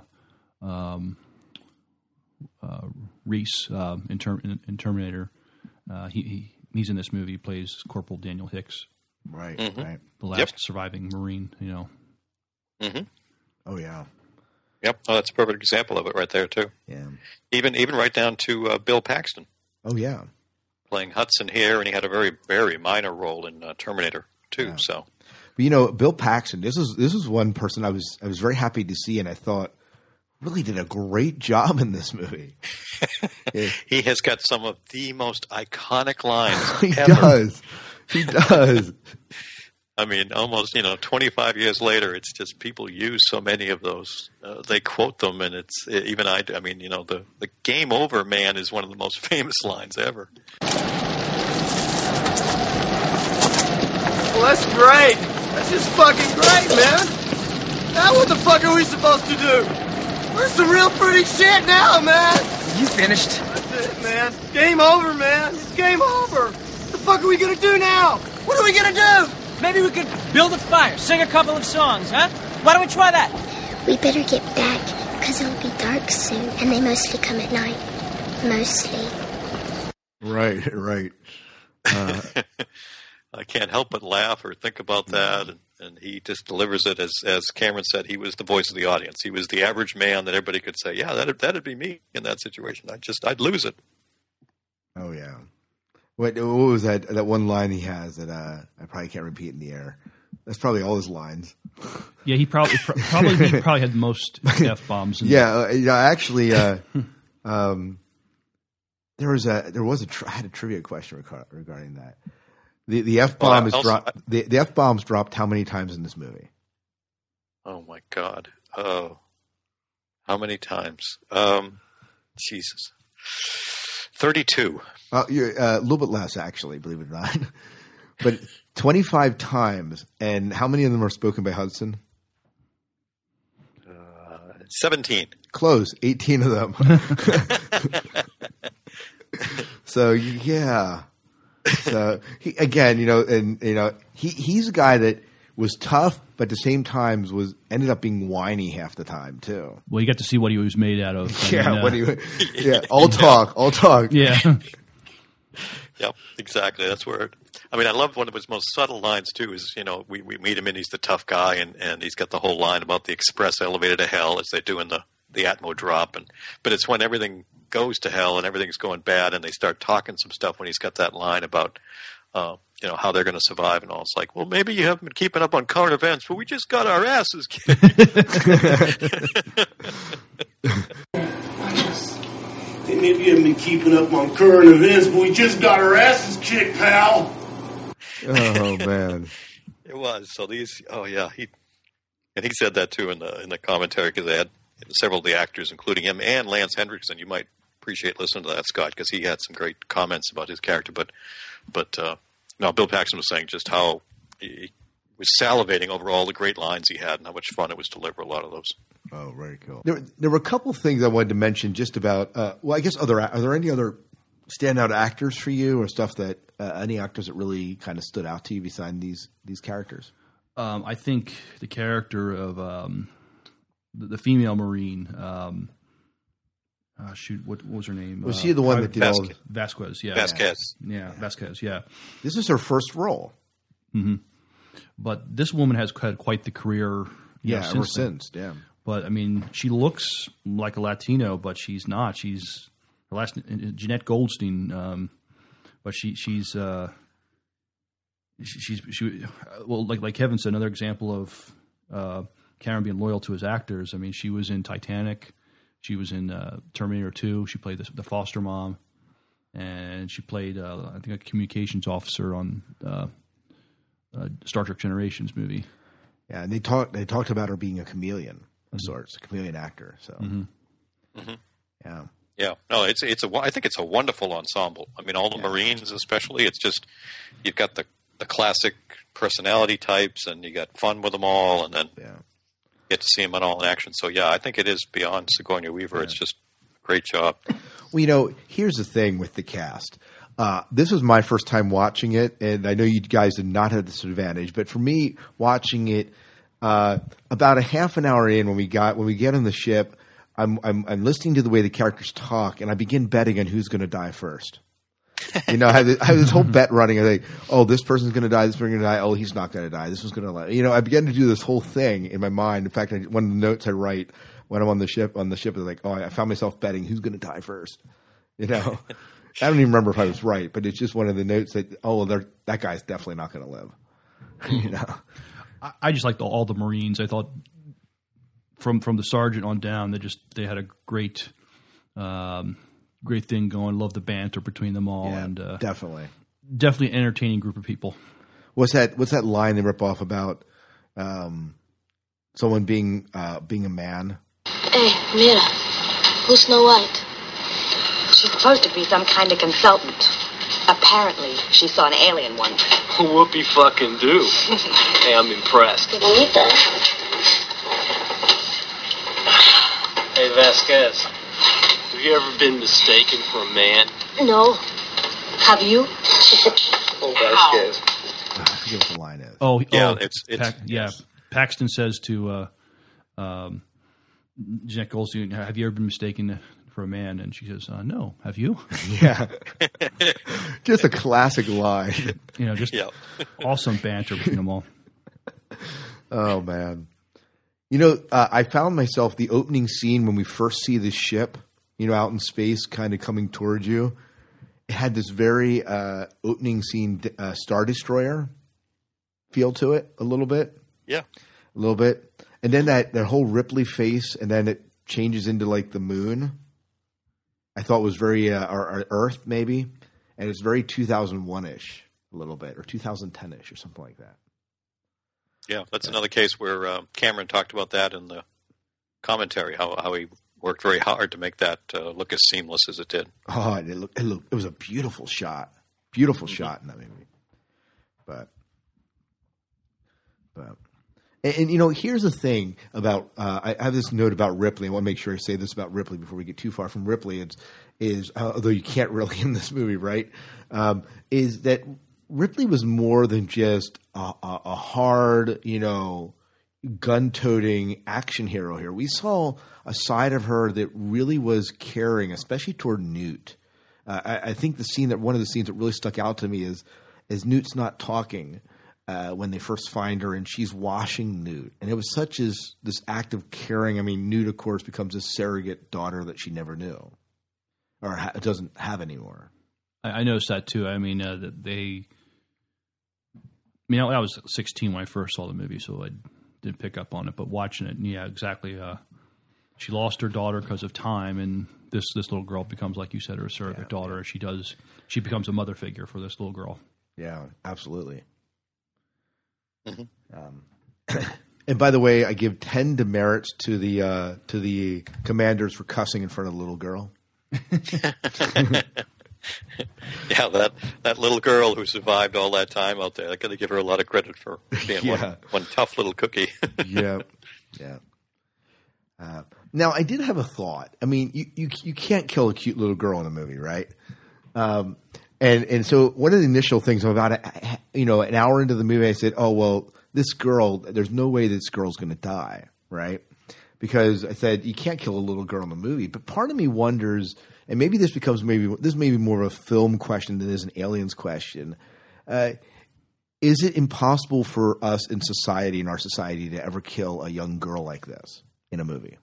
B: um, uh, Reese uh, in, Term- in, in Terminator. Uh, he, he he's in this movie. He plays Corporal Daniel Hicks,
A: Right,
C: Mhm.
A: right.
B: the last
C: Yep.
B: surviving Marine. You know,
C: hmm
A: Oh yeah,
C: Yep, oh, that's a perfect example of it right there too.
A: yeah.
C: Even even right down to uh, Bill Paxton
A: Oh yeah.
C: playing Hudson here, and he had a very very minor role in uh, Terminator too. So
A: But you know, Bill Paxton. This is this is one person I was I was very happy to see, and I thought really did a great job in this movie.
C: He has got some of the most iconic lines.
A: he
C: ever.
A: does. He does.
C: I mean, almost you know, 25 years later, it's just people use so many of those. Uh, they quote them, and it's even I. I mean, you know, the the "Game Over, man" is one of the most famous lines ever.
I: Well, that's great. That's just fucking great, man. Now what the fuck are we supposed to do? Where's some real pretty shit now, man?
J: You finished?
I: That's it, man. Game over, man. It's game over. What the fuck are we gonna do now? What are we gonna do?
L: Maybe we could build a fire, sing a couple of songs, huh? Why don't we try that?
D: We better get back, because it'll be dark soon, and they mostly come at night. Mostly.
A: Right, right. Uh,
C: I can't help but laugh or think about that, and, and he just delivers it as as Cameron said. He was the voice of the audience. He was the average man that everybody could say, "Yeah, that'd that'd be me in that situation." I just I'd lose it.
A: oh yeah. What what was that that one line he has that uh, I probably can't repeat in the air? That's probably all his lines.
B: yeah, he probably probably he probably had the most f bombs.
A: Yeah, uh, yeah. Actually, uh, um, there was a there was a I had a trivia question regarding that. The the f bomb
C: Well,
A: is dropped. The, the f bombs dropped how many times in this movie?
C: Oh my God! Oh, how many times? Um, Jesus, thirty-two.
A: Uh, you're, uh, a little bit less, actually, believe it or not. but twenty five times, and how many of them are spoken by Hudson?
C: Seventeen.
A: Close, eighteen of them. so yeah. So he, again, you know, and you know, he he's a guy that was tough, but at the same time was ended up being whiny half the time too.
B: Well, you got to see what he was made out of. I
A: Yeah,
B: mean, uh,
A: what do you? Yeah, all talk, all talk.
B: yeah.
C: Yep, exactly. That's where. It, I mean, I love one of his most subtle lines too. Is you know we, we meet him and he's the tough guy, and, and he's got the whole line about the express elevator to hell as they do in the the Atmo drop, and but it's when everything goes to hell and everything's going bad, and they start talking some stuff when he's got that line about. Uh, you know how they're going to survive and all. It's like, well, maybe you haven't been keeping up on current events, but we just got our asses kicked.
M: Hey, maybe you haven't been keeping up on current events, but we just got our asses kicked, pal.
A: Oh man.
C: It was. So these, oh yeah, he and he said that too in the in the commentary because they had several of the actors, including him and Lance Henriksen. You might appreciate listening to that, Scott, because he had some great comments about his character. But but uh, no, Bill Paxton was saying just how he, he was salivating over all the great lines he had and how much fun it was to deliver a lot of those.
A: Oh, very cool. There, there were a couple things I wanted to mention just about. Uh, well, I guess other are there any other standout actors for you, or stuff that uh, any actors that really kind of stood out to you beside these these characters?
B: Um, I think the character of um, the, the female Marine. Um, uh, shoot, what, what was her name?
A: Was
B: uh,
A: she the one that did all?
C: Vasquez.
B: Vasquez? Yeah,
C: Vasquez.
B: Yeah, Vasquez. Yeah.
A: This is her first role.
B: hmm But this woman has had quite the career.
A: Yeah,
B: know,
A: ever
B: since then.
A: since. Yeah.
B: But I mean, she looks like a Latino, but she's not. She's her last Jenette Goldstein. Um, but she she's uh, she, she's she well like like Kevin said, another example of uh, Karen being loyal to his actors. I mean, she was in Titanic. She was in uh, Terminator Two. She played the, the foster mom, and she played uh, I think a communications officer on uh, uh, Star Trek Generations movie.
A: Yeah, and they talked they talked about her being a chameleon of sorts, a chameleon actor. So
B: Mhm.
C: Mhm.
A: yeah,
C: Yeah, no, it's it's a wo- I think it's a wonderful ensemble. I mean, all the Marines, especially, it's just you've got the the classic personality types, and you got fun with them all, and then
A: yeah.
C: Get to see them in all in action. So yeah, I think it is beyond Sigourney Weaver. It's just a great job.
A: Well, you know, here's the thing with the cast. Uh, this was my first time watching it, and I know you guys did not have this advantage, but for me, watching it uh, about a half an hour in, when we got when we get on the ship, I'm, I'm I'm listening to the way the characters talk, and I begin betting on who's going to die first. You know, I have, this, I have this whole bet running. I think, oh, this person's going to die. This person's going to die. Oh, he's not going to die. This one's going to. You know, I began to do this whole thing in my mind. In fact, I, one of the notes I write when I'm on the ship on the ship is like, oh, I found myself betting who's going to die first. You know, I don't even remember if I was right, but it's just one of the notes that oh, that guy's definitely not going to live. you know,
B: I, I just liked all, all the Marines. I thought from from the sergeant on down, they just they had a great. Um, great thing going. Love the banter between them all,
A: Yeah,
B: and uh,
A: definitely,
B: definitely an entertaining group of people.
A: What's that? What's that line they rip off about um, someone being uh, being a man?
N: Hey, Mira, who's Snow White?
O: She's supposed to be some kind of consultant. Apparently, she saw an alien one.
P: Whoopie fucking do. hey, I'm impressed.
N: Bonita.
P: Hey, Vasquez. Have you ever been mistaken for a man?
O: No. Have you?
P: Oh, Vasquez.
A: I forget what the line is.
B: Oh,
C: Yeah,
B: oh,
C: it's- it's-
B: Pac- yeah. Paxton says to uh, um, Jenette Goldstein, "Have you ever been mistaken for a man?" And she says, uh, "No. Have you?"
A: Yeah, just a classic line.
B: you know, just
C: Yeah.
B: awesome banter between them all.
A: Oh man, you know, uh, I found myself the opening scene when we first see the ship, you know, out in space, kind of coming towards you. It had this very uh, opening scene uh, Star Destroyer feel to it a little bit,
C: Yeah.
A: a little bit, and then that that whole Ripley face, and then it changes into like the moon. I thought was very uh, or, or Earth maybe, and it's very 2001 ish a little bit, or 2010 ish, or something like that.
C: Yeah, that's another case where uh, Cameron talked about that in the commentary. How how he worked very hard to make that uh, look as seamless as it did.
A: Oh, it looked, it looked, it was a beautiful shot, beautiful shot in that movie. But, but, and, and, you know, here's the thing about uh, I have this note about Ripley. I want to make sure I say this about Ripley before we get too far from Ripley. It's is uh, although you can't really in this movie, right? Um, is that Ripley was more than just a, a, a hard, you know, gun-toting action hero here. We saw a side of her that really was caring, especially toward Newt. Uh, I, I think the scene that one of the scenes that really stuck out to me is is Newt's not talking uh, when they first find her, and she's washing Newt, and it was such as this act of caring. I mean, Newt, of course, becomes a surrogate daughter that she never knew, or ha- doesn't have anymore.
B: I, I noticed that too. I mean, uh, that they. I mean, I, I was 16 when I first saw the movie, so I didn't pick up on it. But watching it, yeah, exactly. Uh, she lost her daughter because of time, and this this little girl becomes, like you said, her surrogate daughter. She does. She becomes a mother figure for this little girl.
A: Yeah, absolutely.
C: Mhm.
A: Um, and by the way, I give ten demerits to the uh, to the commanders for cussing in front of the little girl.
C: Yeah, that that little girl who survived all that time out there, I got to give her a lot of credit for being
A: Yeah.
C: one, one tough little cookie.
A: yeah, yeah. Uh, now, I did have a thought. I mean, you, you you can't kill a cute little girl in a movie, right? Um, and and so one of the initial things about it, you know, an hour into the movie, I said, "Oh well, this girl. There's no way this girl's going to die, right?" Because I said you can't kill a little girl in a movie. But part of me wonders, and maybe this becomes maybe this may be more of a film question than is an aliens question. Uh, is it impossible for us in society, in our society, to ever kill a young girl like this in a movie?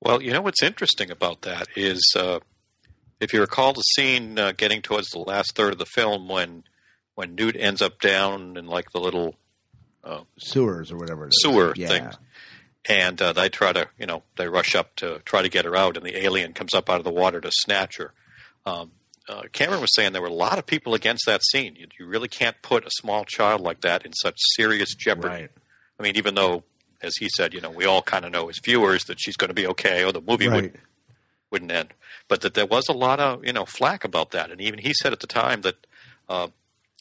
C: Well, you know what's interesting about that is uh, if you recall the scene uh, getting towards the last third of the film when when Newt ends up down in like the little uh,
A: Sewers or whatever it is.
C: sewer
A: yeah.
C: things, and uh, they try to you know they rush up to try to get her out, and the alien comes up out of the water to snatch her. Um, uh, Cameron was saying there were a lot of people against that scene. You, you really can't put a small child like that in such serious jeopardy.
A: Right.
C: I mean, even though, as he said, you know, we all kind of know as viewers that she's going to be okay, or the movie
A: Right.
C: would wouldn't end. But that there was a lot of you know flack about that, and even he said at the time that uh,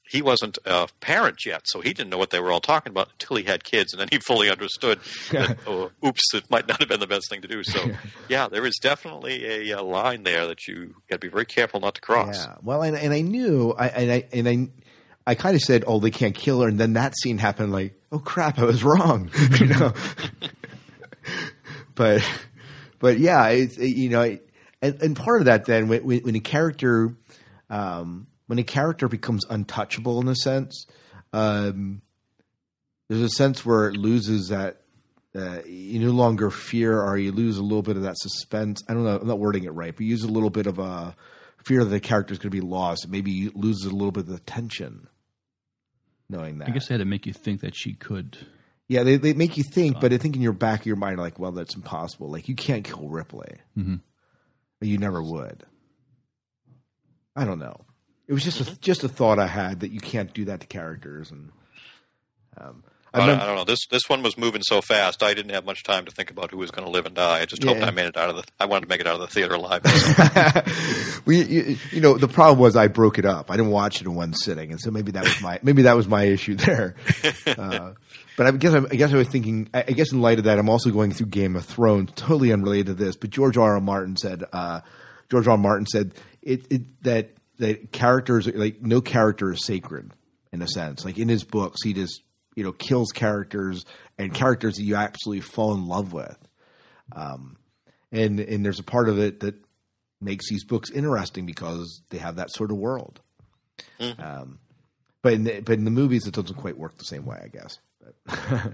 C: he wasn't a parent yet, so he didn't know what they were all talking about until he had kids, and then he fully understood. that, oh, oops, it might not have been the best thing to do. So, yeah, there is definitely a, uh line there that you got to be very careful not to cross.
A: Yeah. Well, and, and I knew, I and I and I, I kind of said, "Oh, they can't kill her," and then that scene happened. Like, oh crap, I was wrong. you know. but but yeah, it's it, you know, it, and and part of that then when when, when a character um, when a character becomes untouchable in a sense, um, there's a sense where it loses that. Uh, you no longer fear, or you lose a little bit of that suspense. I don't know. I'm not wording it right, but you use a little bit of a fear that the character is going to be lost. Maybe you lose a little bit of the tension, knowing that.
B: I guess they had to make you think that she could.
A: Yeah, they they make you think, but I think in your back of your mind, like, well, that's impossible. Like, you can't kill Ripley.
B: Mhm.
A: You never would. I don't know. It was just a, just a thought I had that you can't do that to characters, and um,
C: I,
A: remember-
C: I don't know. This this one was moving so fast. I didn't have much time to think about who was going to live and die. I just hoped I made it out of the. I wanted to make it out of the theater alive.
A: we, you, you know, the problem was I broke it up. I didn't watch it in one sitting, and so maybe that was my maybe that was my issue there. Uh, but I guess I, I guess I was thinking. I, I guess in light of that, I'm also going through Game of Thrones, totally unrelated to this. But George R. R. Martin said, uh, George R. R. Martin said it, it that that characters like no character is sacred in a sense. Like in his books, he just you know kills characters and characters that you absolutely fall in love with. Um, and and there's a part of it that makes these books interesting because they have that sort of world. Um, but in the, but in the movies, it doesn't quite work the same way, I guess. But,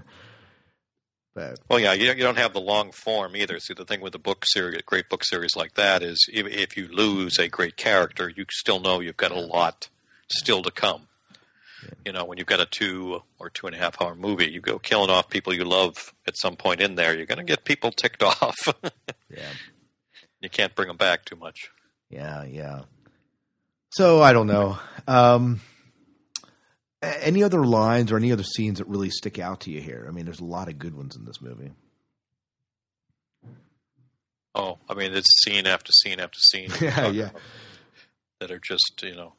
A: but
C: Well, yeah, you, you don't have the long form either. See, the thing with the book series, great book series like that, is if, if you lose a great character, you still know you've got a lot still to come. You know, when you've got a two or two and a half hour movie, you go killing off people you love at some point in there, you're going to get people ticked off.
A: yeah,
C: you can't bring them back too much.
A: yeah, yeah. So I don't know. Um, a- any other lines or any other scenes that really stick out to you here? I mean, there's a lot of good ones in this movie.
C: Oh, I mean, it's scene after scene after scene.
A: Yeah, yeah.
C: That are just you know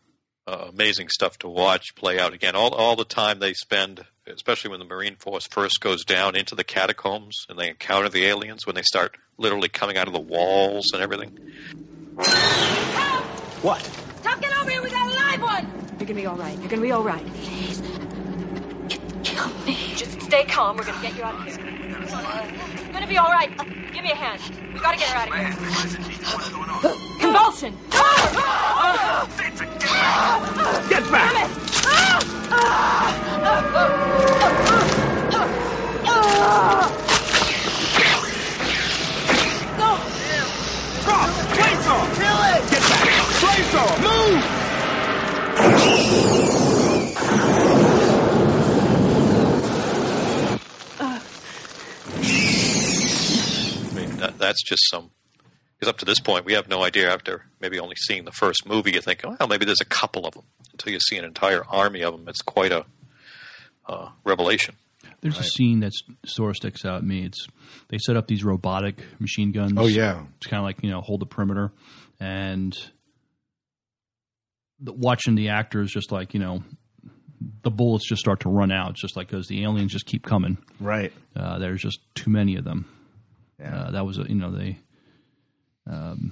C: uh, amazing stuff to watch play out again. All all the time they spend, especially when the Marine Force first goes down into the catacombs and they encounter the aliens when they start literally coming out of the walls and everything.
I: What?
Q: Stop, get over here. We got a live one. You're gonna be all right. You're gonna be all right. Please. Kill me. Just stay calm. We're gonna get you out of here. You're gonna be all right. Uh, give me a hand. We gotta get her out of here. Convulsion.
I: Get back!
Q: No.
I: Drop! Flamethrower! Kill it! Get back! Flamethrower! Move!
C: I mean, that, that's just some. Because up to this point, we have no idea. After maybe only seeing the first movie, you think, well, maybe there's a couple of them. Until you see an entire army of them, it's quite a uh, revelation.
B: There's a scene that sort of sticks out at me. It's they set up these robotic machine guns.
A: Oh, yeah.
B: it's kind of like you know hold the perimeter, and the, watching the actors just like you know the bullets just start to run out, just like because the aliens just keep coming.
A: Right.
B: Uh, there's just too many of them.
A: Yeah.
B: Uh, that was a you know they. Um,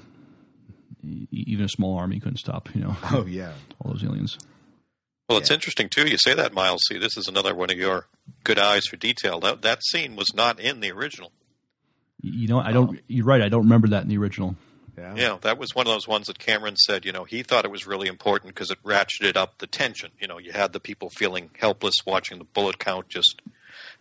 B: e- even a small army couldn't stop, you know.
A: Oh, yeah.
B: all those aliens.
C: Well, it's interesting too. You say that, Miles. See, this is another one of your good eyes for detail. That that scene was not in the original.
B: You know, I don't. You're right. I don't remember that in the original.
A: Yeah.
C: Yeah, that was one of those ones that Cameron said, you know, he thought it was really important because it ratcheted up the tension. You know, you had the people feeling helpless watching the bullet count just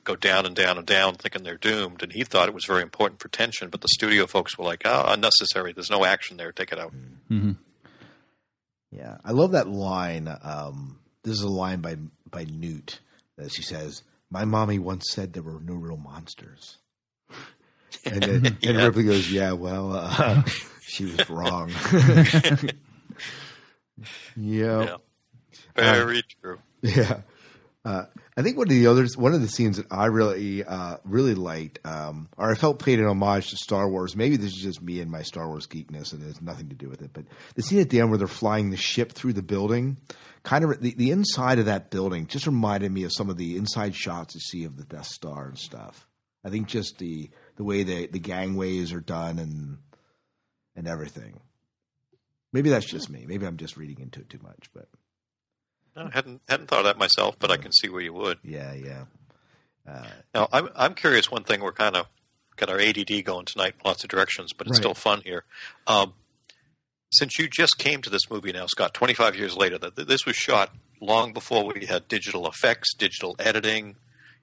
C: go down and down and down, thinking they're doomed. And he thought it was very important for tension, but the studio folks were like, oh, unnecessary. There's no action there. Take it out.
B: Mm-hmm.
A: Yeah, I love that line. Um, this is a line by by Newt that she says, "My mommy once said there were no real monsters," and then and Ripley goes, "Yeah, well, uh, she was wrong." yeah,
C: Very true.
A: yeah. Uh, I think one of the others, one of the scenes that I really, uh, really liked, um, or I felt paid an homage to Star Wars. Maybe this is just me and my Star Wars geekness, and it has nothing to do with it. But the scene at the end where they're flying the ship through the building, kind of the, the inside of that building, just reminded me of some of the inside shots you see of the Death Star and stuff. I think just the the way the the gangways are done and and everything. Maybe that's just me. Maybe I'm just reading into it too much, but.
C: I hadn't hadn't thought of that myself, but I can see where you would.
A: Yeah, yeah. Uh,
C: Now, I'm I'm curious. One thing we're kind of got our ADD going tonight, lots of directions, but it's
A: Right.
C: still fun here. Um, since you just came to this movie now, Scott, 25 years later, that that this was shot long before we had digital effects, digital editing.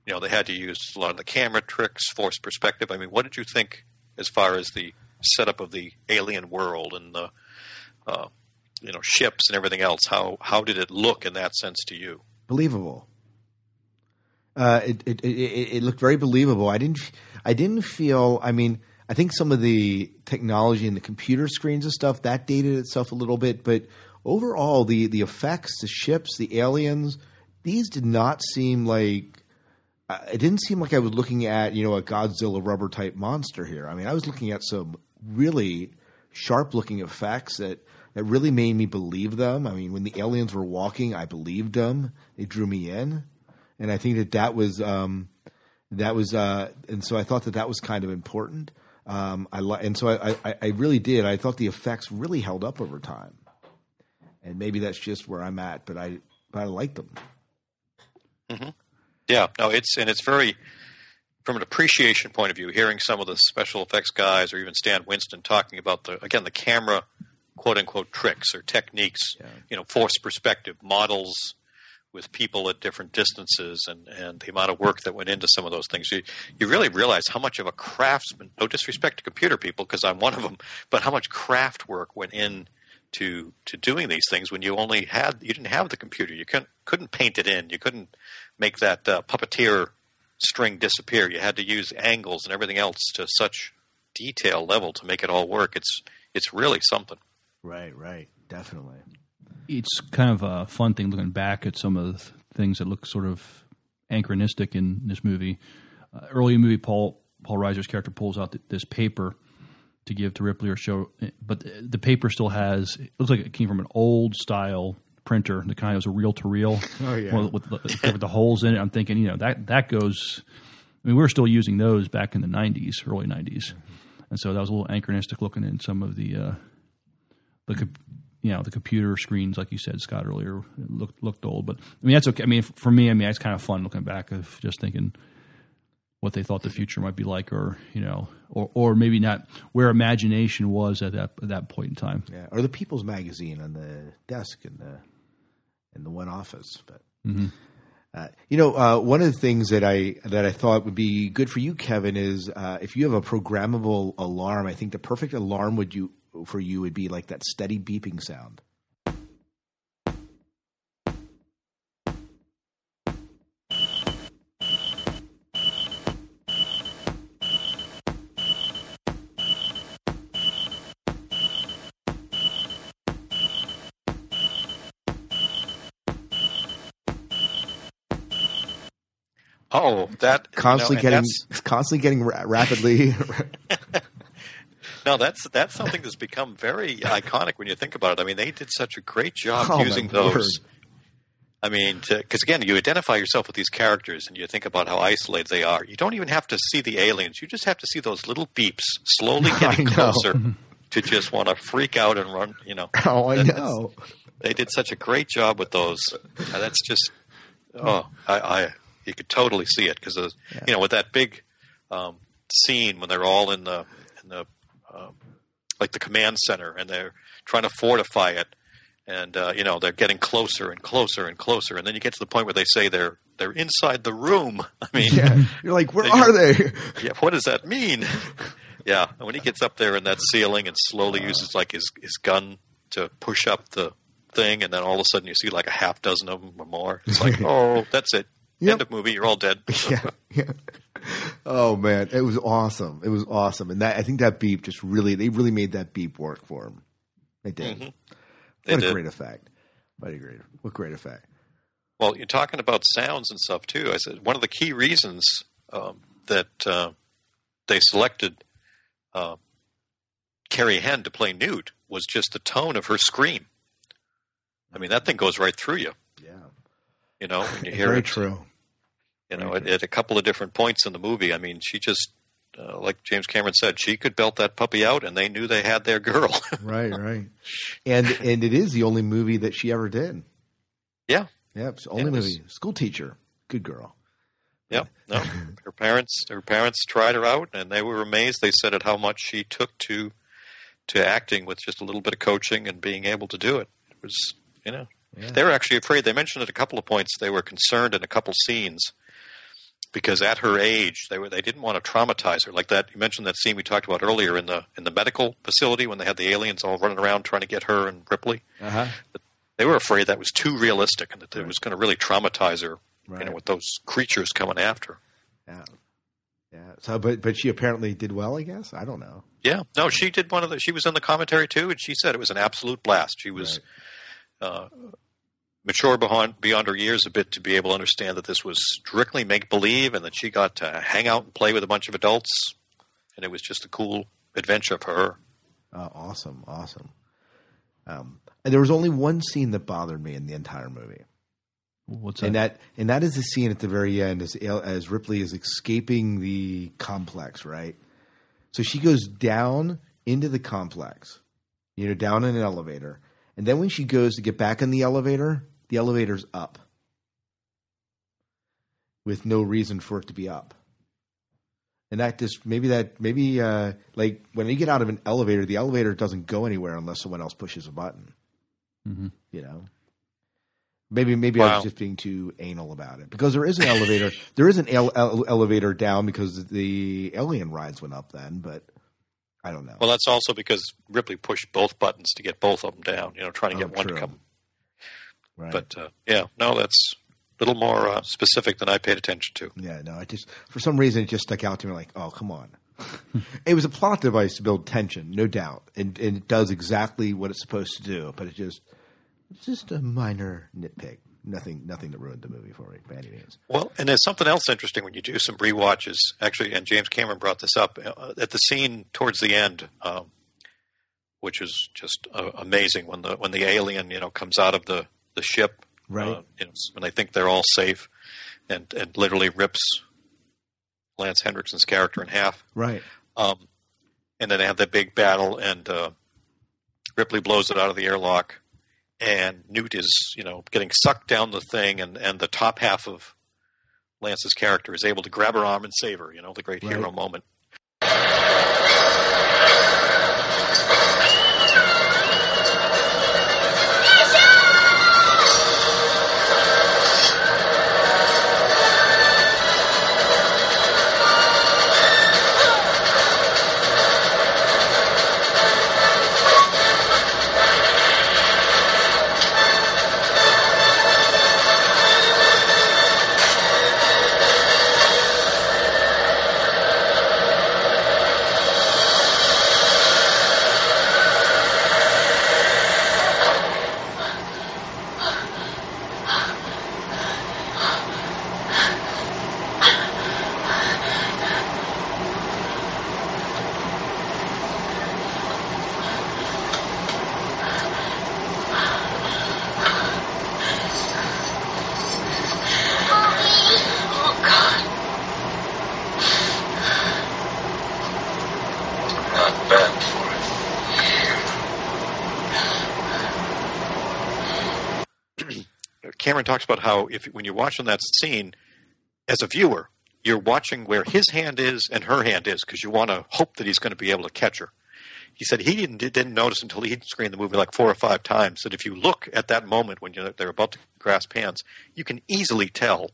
C: You know, they had to use a lot of the camera tricks, forced perspective. I mean, what did you think as far as the setup of the alien world and the uh, you know ships and everything else? How how did it look in that sense to you?
A: believable. Uh, it, it, it it looked very believable. I didn't I didn't feel. I mean, I think some of the technology and the computer screens and stuff that dated itself a little bit, but overall, the the effects, the ships, the aliens, these did not seem like. uh, It didn't seem like I was looking at you know a Godzilla rubber type monster here. I mean, I was looking at some really sharp looking effects that that really made me believe them. I mean, when the aliens were walking, I believed them. They drew me in, and I think that that was um, that was, uh, and so I thought that that was kind of important. Um, I li- and so I, I, I really did. I thought the effects really held up over time, and maybe that's just where I'm at. But I, but I like them.
C: hmm Yeah, no, it's and it's very from an appreciation point of view. Hearing some of the special effects guys, or even Stan Winston talking about the again the camera quote unquote tricks or techniques, you know, forced perspective models with people at different distances, and and the amount of work that went into some of those things. You you really realize how much of a craftsman. No disrespect to computer people, because I'm one of them, but how much craft work went in to to doing these things when you only had you didn't have the computer you couldn't couldn't paint it in you couldn't make that uh, puppeteer string disappear you had to use angles and everything else to such detail level to make it all work it's it's really something
A: Right, right, definitely.
B: it's kind of a fun thing looking back at some of the things that look sort of anachronistic in this movie. Uh, early in the movie, Paul Paul Reiser's character pulls out th- this paper to give to Ripley or show, but the, the paper still has it looks like it came from an old style printer, the kind that was a reel to reel,
A: Oh,
B: with, the, with the holes in it. I'm thinking, you know, that that goes. I mean, we were still using those back in the '90s, early '90s, and so that was a little anachronistic looking in some of the uh, the you know the computer screens, like you said, Scott earlier, looked looked old. But I mean, that's okay. I mean, for me, I mean, it's kind of fun looking back of just thinking what they thought the future might be like, or you know, or or maybe not where imagination was at that at that point in time.
A: Yeah, or the People's Magazine on the desk in the in the one office. But
B: Mhm.
A: uh, you know, uh, one of the things that I that I thought would be good for you, Kevin, is uh, if you have a programmable alarm. I think the perfect alarm would you for you would be like that steady beeping sound.
C: Oh that
A: Constantly
C: and
A: getting
C: that's-
A: constantly getting ra- rapidly.
C: no that's that's something that's become very iconic when you think about it i mean they did such a great job
A: Oh,
C: using
A: word.
C: those I mean, because again, you identify yourself with these characters, and you think about how isolated they are. You don't even have to see the aliens; you just have to see those little beeps slowly getting closer to just want to freak out and run. You know.
A: oh, I know.
C: They did such a great job with those. That's just oh, I, I you could totally see it because you know with that big um, scene when they're all in the in the um, like the command center and they're trying to fortify it and uh, you know they're getting closer and closer and closer and then you get to the point where they say they're they're inside the room. I mean,
A: Yeah, you're like, where
C: They
A: are they?
C: yeah, what does that mean? yeah, and when he gets up there in that ceiling and slowly uses like his his gun to push up the thing, and then all of a sudden you see like a half dozen of them or more. It's like, oh, that's it. End of movie. You're all dead.
A: yeah, yeah. Oh man, it was awesome. It was awesome, and that I think that beep just really they really made that beep work for him. They did.
C: Mhm. They
A: What a great effect. What a great, what great effect.
C: Well, you're talking about sounds and stuff too. I said one of the key reasons um, that uh, they selected uh, Carrie Henn to play Newt was just the tone of her scream. I mean, that thing goes right through you.
A: Yeah,
C: you know, when you hear
A: Very
C: it.
A: true.
C: You know, at, at a couple of different points in the movie. I mean, she just, uh, like James Cameron said, she could belt that puppy out, and they knew they had their girl.
A: right, right. And and it is the only movie that she ever did.
C: yeah,
A: Yeah, it's the only
C: was-
A: movie. School teacher, good girl.
C: Yep. No, her parents her parents tried her out, and they were amazed. They said at how much she took to to acting with just a little bit of coaching and being able to do it. It was, you know,
A: Yeah.
C: they were actually afraid. They mentioned at a couple of points they were concerned in a couple scenes because at her age they were they didn't want to traumatize her like that. You mentioned that scene we talked about earlier in the in the medical facility when they had the aliens all running around trying to get her and Ripley.
A: Uh-huh.
C: They were afraid that was too realistic and that it was going to really traumatize her. You know, with those creatures coming after.
A: Yeah. Yeah. So, but but she apparently did well. I guess I don't know.
C: Yeah, no, she did one of the. She was in the commentary too, and she said it was an absolute blast. She was uh, mature beyond beyond her years a bit to be able to understand that this was strictly make believe, and that she got to hang out and play with a bunch of adults, and it was just a cool adventure for her.
A: Oh, awesome, awesome. Um, and there was only one scene that bothered me in the entire movie.
B: What's
A: and that and that is the scene at the very end as as Ripley is escaping the complex, right? So she goes down into the complex, you know, down in an elevator, and then when she goes to get back in the elevator, the elevator's up with no reason for it to be up. And that just maybe that maybe uh, like when you get out of an elevator, the elevator doesn't go anywhere unless someone else pushes a button.
B: Mm-hmm.
A: You know, maybe maybe I
C: Wow.
A: was just being too anal about it because there is an elevator. there is an ele- ele- elevator down because the alien rides went up then, but I don't know.
C: Well, that's also because Ripley pushed both buttons to get both of them down. You know, trying to
A: Oh,
C: get one
A: true.
C: to come.
A: Right.
C: But uh, yeah, no, that's a little more uh, specific than I paid attention to.
A: Yeah, no, I just for some reason it just stuck out to me like, oh, come on. it was a plot device to build tension, no doubt, and, and it does exactly what it's supposed to do. But it just it's just a minor nitpick. Nothing, nothing that ruined the movie for me by any means.
C: Well, and there's something else interesting when you do some rewatches. Actually, and James Cameron brought this up uh, at the scene towards the end, um, which is just uh, amazing when the when the alien you know comes out of the the ship,
A: Right.
C: Uh, you know, when they think they're all safe, and and literally rips Lance Henriksen's character in half.
A: Right.
C: Um, and then they have that big battle, and uh, Ripley blows it out of the airlock, and Newt is, you know, getting sucked down the thing, and, and the top half of Lance's character is able to grab her arm and save her. You know, the great
A: Right.
C: hero moment. Talks about how if when you're watching that scene as a viewer, you're watching where his hand is and her hand is because you want to hope that he's going to be able to catch her. He said he didn't didn't notice until he'd screened the movie like four or five times that if you look at that moment when you're, they're about to grasp hands, you can easily tell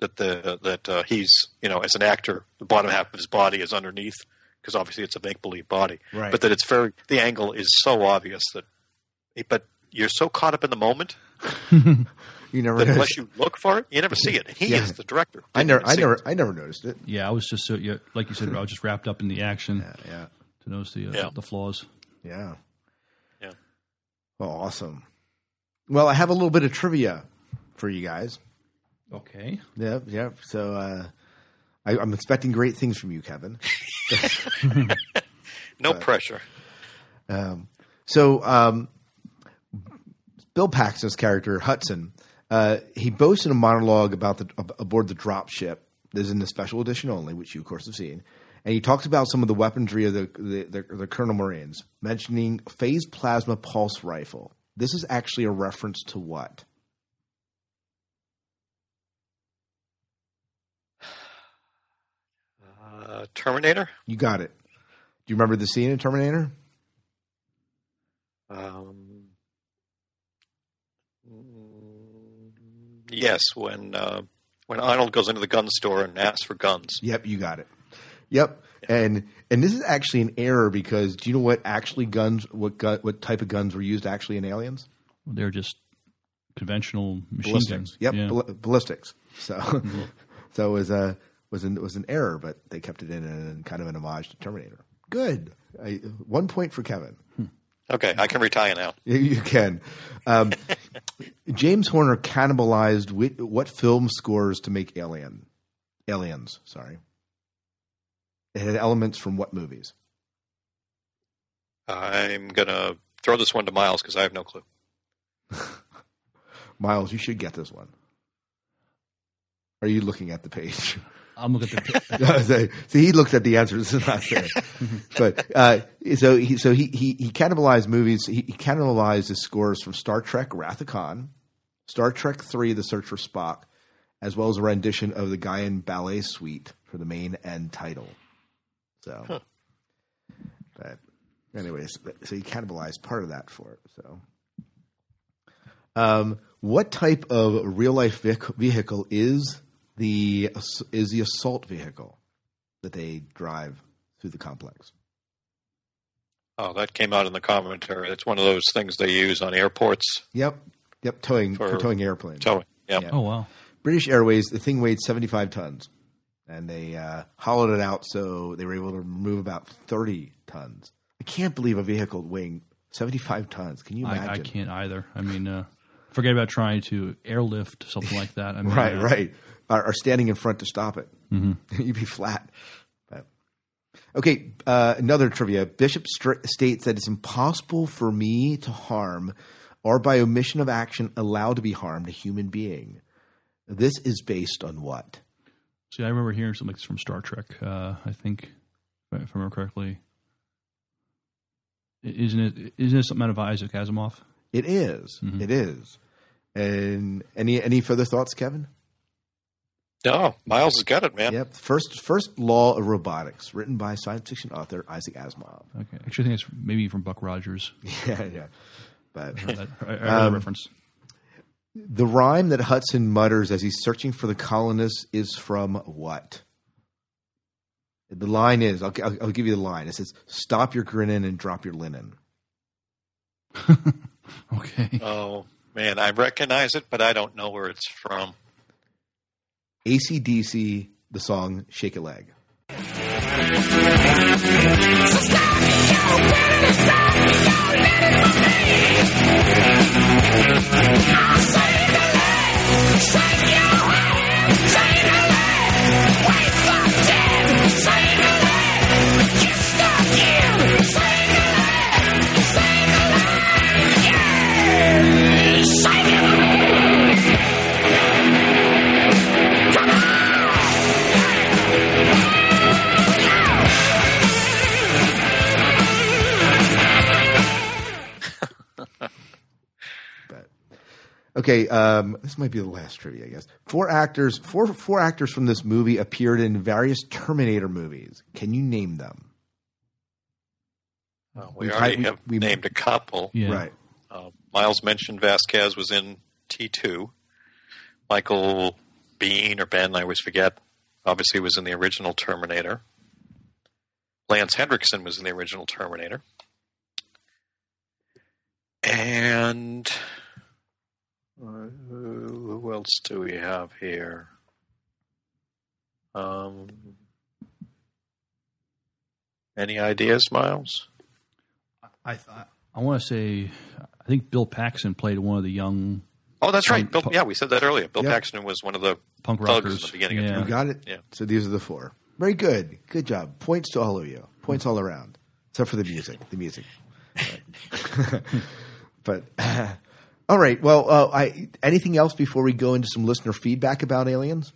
C: that the that uh, he's you know as an actor the bottom half of his body is underneath because obviously it's a make believe body,
A: Right.
C: but that it's very the angle is so obvious that but you're so caught up in the moment
A: You never
C: that
A: noticed.
C: unless you look for it, you never see it. He
A: Yeah.
C: is the director.
A: I never, I never,
C: it.
A: I never noticed it.
B: Yeah, I was just so yeah, like you said, I was just wrapped up in the action.
A: Yeah, yeah.
B: To notice the uh,
C: Yeah.
B: the flaws.
A: Yeah.
C: Yeah.
A: Well, awesome. Well, I have a little bit of trivia for you guys.
B: Okay.
A: Yeah, yeah. So uh, I, I'm expecting great things from you, Kevin.
C: No pressure.
A: Um, so um, Bill Paxton's character Hudson, uh, he boasts in a monologue about the aboard the drop ship. This is in the special edition only, which you of course have seen. And he talks about some of the weaponry of the the, the, the Colonial Marines, mentioning phased plasma pulse rifle. This is actually a reference to what?
C: Uh, Terminator.
A: You got it. Do you remember the scene in Terminator?
C: Um, yes, when uh, when Arnold goes into the gun store and asks for guns.
A: Yep, you got it. Yep. And and this is actually an error because do you know what actually guns what gu- what type of guns were used actually in Aliens?
B: They're just conventional machine
A: ballistics.
B: guns.
A: Yep,
B: Yeah.
A: ball- ballistics. So so it was a was an was an error, but they kept it in and kind of an homage to Terminator. Good. I, one point for Kevin.
C: Okay, I can retire now.
A: You- You can. Um, James Horner cannibalized wi- what film scores to make Alien? Aliens, sorry. It had elements from what movies?
C: I'm gonna throw this one to Miles because I have no clue.
A: Miles, you should get this one. Are you looking at the page?
B: I'm looking at the.
A: page. so, so he looks at the answers. It's not there. but uh, so he so he he, he cannibalized movies. He, he cannibalized his scores from Star Trek: Wrath of Khan, Star Trek Three: The Search for Spock, as well as a rendition of the Gayane Ballet Suite for the main end title. So, but anyways, so he cannibalized part of that for it. So, um, what type of real life vehicle, vehicle is the is the assault vehicle that they drive through the complex?
C: Oh, that came out in the commentary. It's one of those things they use on airports.
A: Yep, yep, towing for,
C: For
A: towing airplanes.
C: Towing. Yep.
A: Yeah.
B: Oh wow.
A: British Airways, the thing weighed 75 tons, and they uh, hollowed it out so they were able to remove about 30 tons. I can't believe a vehicle weighing 75 tons. Can you imagine?
B: I, I can't either. I mean, uh, forget about trying to airlift something like that. I mean,
A: right,
B: uh,
A: right. Or, or standing in front to stop it.
B: Mhm.
A: You'd be flat. But. Okay, uh, another trivia. Bishop str- states that it's impossible for me to harm or by omission of action allow to be harmed a human being. This is based on what?
B: See, I remember hearing something like this from Star Trek. Uh, I think, if I remember correctly, isn't it? Isn't it something out of Isaac Asimov?
A: It is.
B: Mhm.
A: It is. And any any further thoughts, Kevin?
C: No, Miles has got it, man.
A: Yep. First first law of robotics, written by science fiction author Isaac Asimov.
B: Okay, actually, I think it's maybe from Buck Rogers.
A: Yeah, yeah. But
B: I I heard that
A: Um,
B: reference.
A: The rhyme that Hudson mutters as he's searching for the colonists is from what? The line is I'll, I'll, I'll give you the line. It says, Stop your grinning and drop your linen.
B: Okay.
C: Oh man, I recognize it, but I don't know where it's from.
A: ACDC, the song Shake a Leg.
Q: Save your hand, Save your hand, shake your leg, wake up,
A: Okay, um, this might be the last trivia, I guess. Four actors, four four actors from this movie appeared in various Terminator movies. Can you name them?
C: Well, we
A: We've
C: already
A: we-
C: have
A: we-
C: named a couple.
B: Yeah.
A: Right.
C: Uh, Miles mentioned Vasquez was in T2. Michael Bean or Ben, I always forget, obviously was in the original Terminator. Lance Henriksen was in the original Terminator. And uh, who else do we have here? Um, any ideas, Miles?
B: I I, I want to say, I think Bill Paxton played one of the young
C: Oh, that's right.
B: Punk-
C: Bill, yeah, we said that earlier. Bill
A: Yep.
C: Paxton was one of the
B: Punk rockers.
C: in the beginning
B: Yeah.
C: of
A: You got it?
C: Yeah.
A: So these are the four. Very good. Good job. Points to all of you. Points all around. Except for the music. The music. But all right. Well, uh, I anything else before we go into some listener feedback about aliens?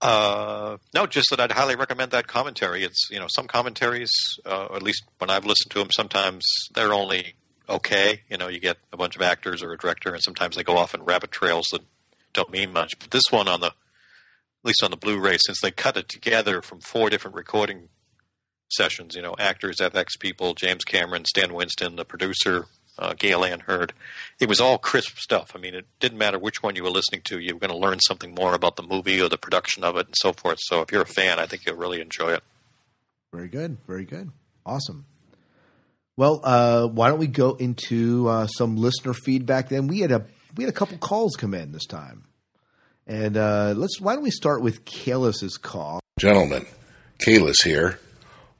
C: Uh, no, just that I'd highly recommend that commentary. It's you know some commentaries, uh, at least when I've listened to them, sometimes they're only okay. You know, you get a bunch of actors or a director, and sometimes they go off in rabbit trails that don't mean much. But this one on the at least on the Blu-ray, since they cut it together from four different recording sessions. You know, actors, FX people, James Cameron, Stan Winston, the producer, uh, Gale Anne Hurd. It was all crisp stuff. I mean, it didn't matter which one you were listening to. You were going to learn something more about the movie or the production of it and so forth. So if you're a fan, I think you'll really enjoy it.
A: Very good. Very good. Awesome. Well, uh, why don't we go into uh, some listener feedback? Then we had a we had a couple calls come in this time, and uh, let's. Why don't we start with Kalis's call?
R: Gentlemen, Kalis here.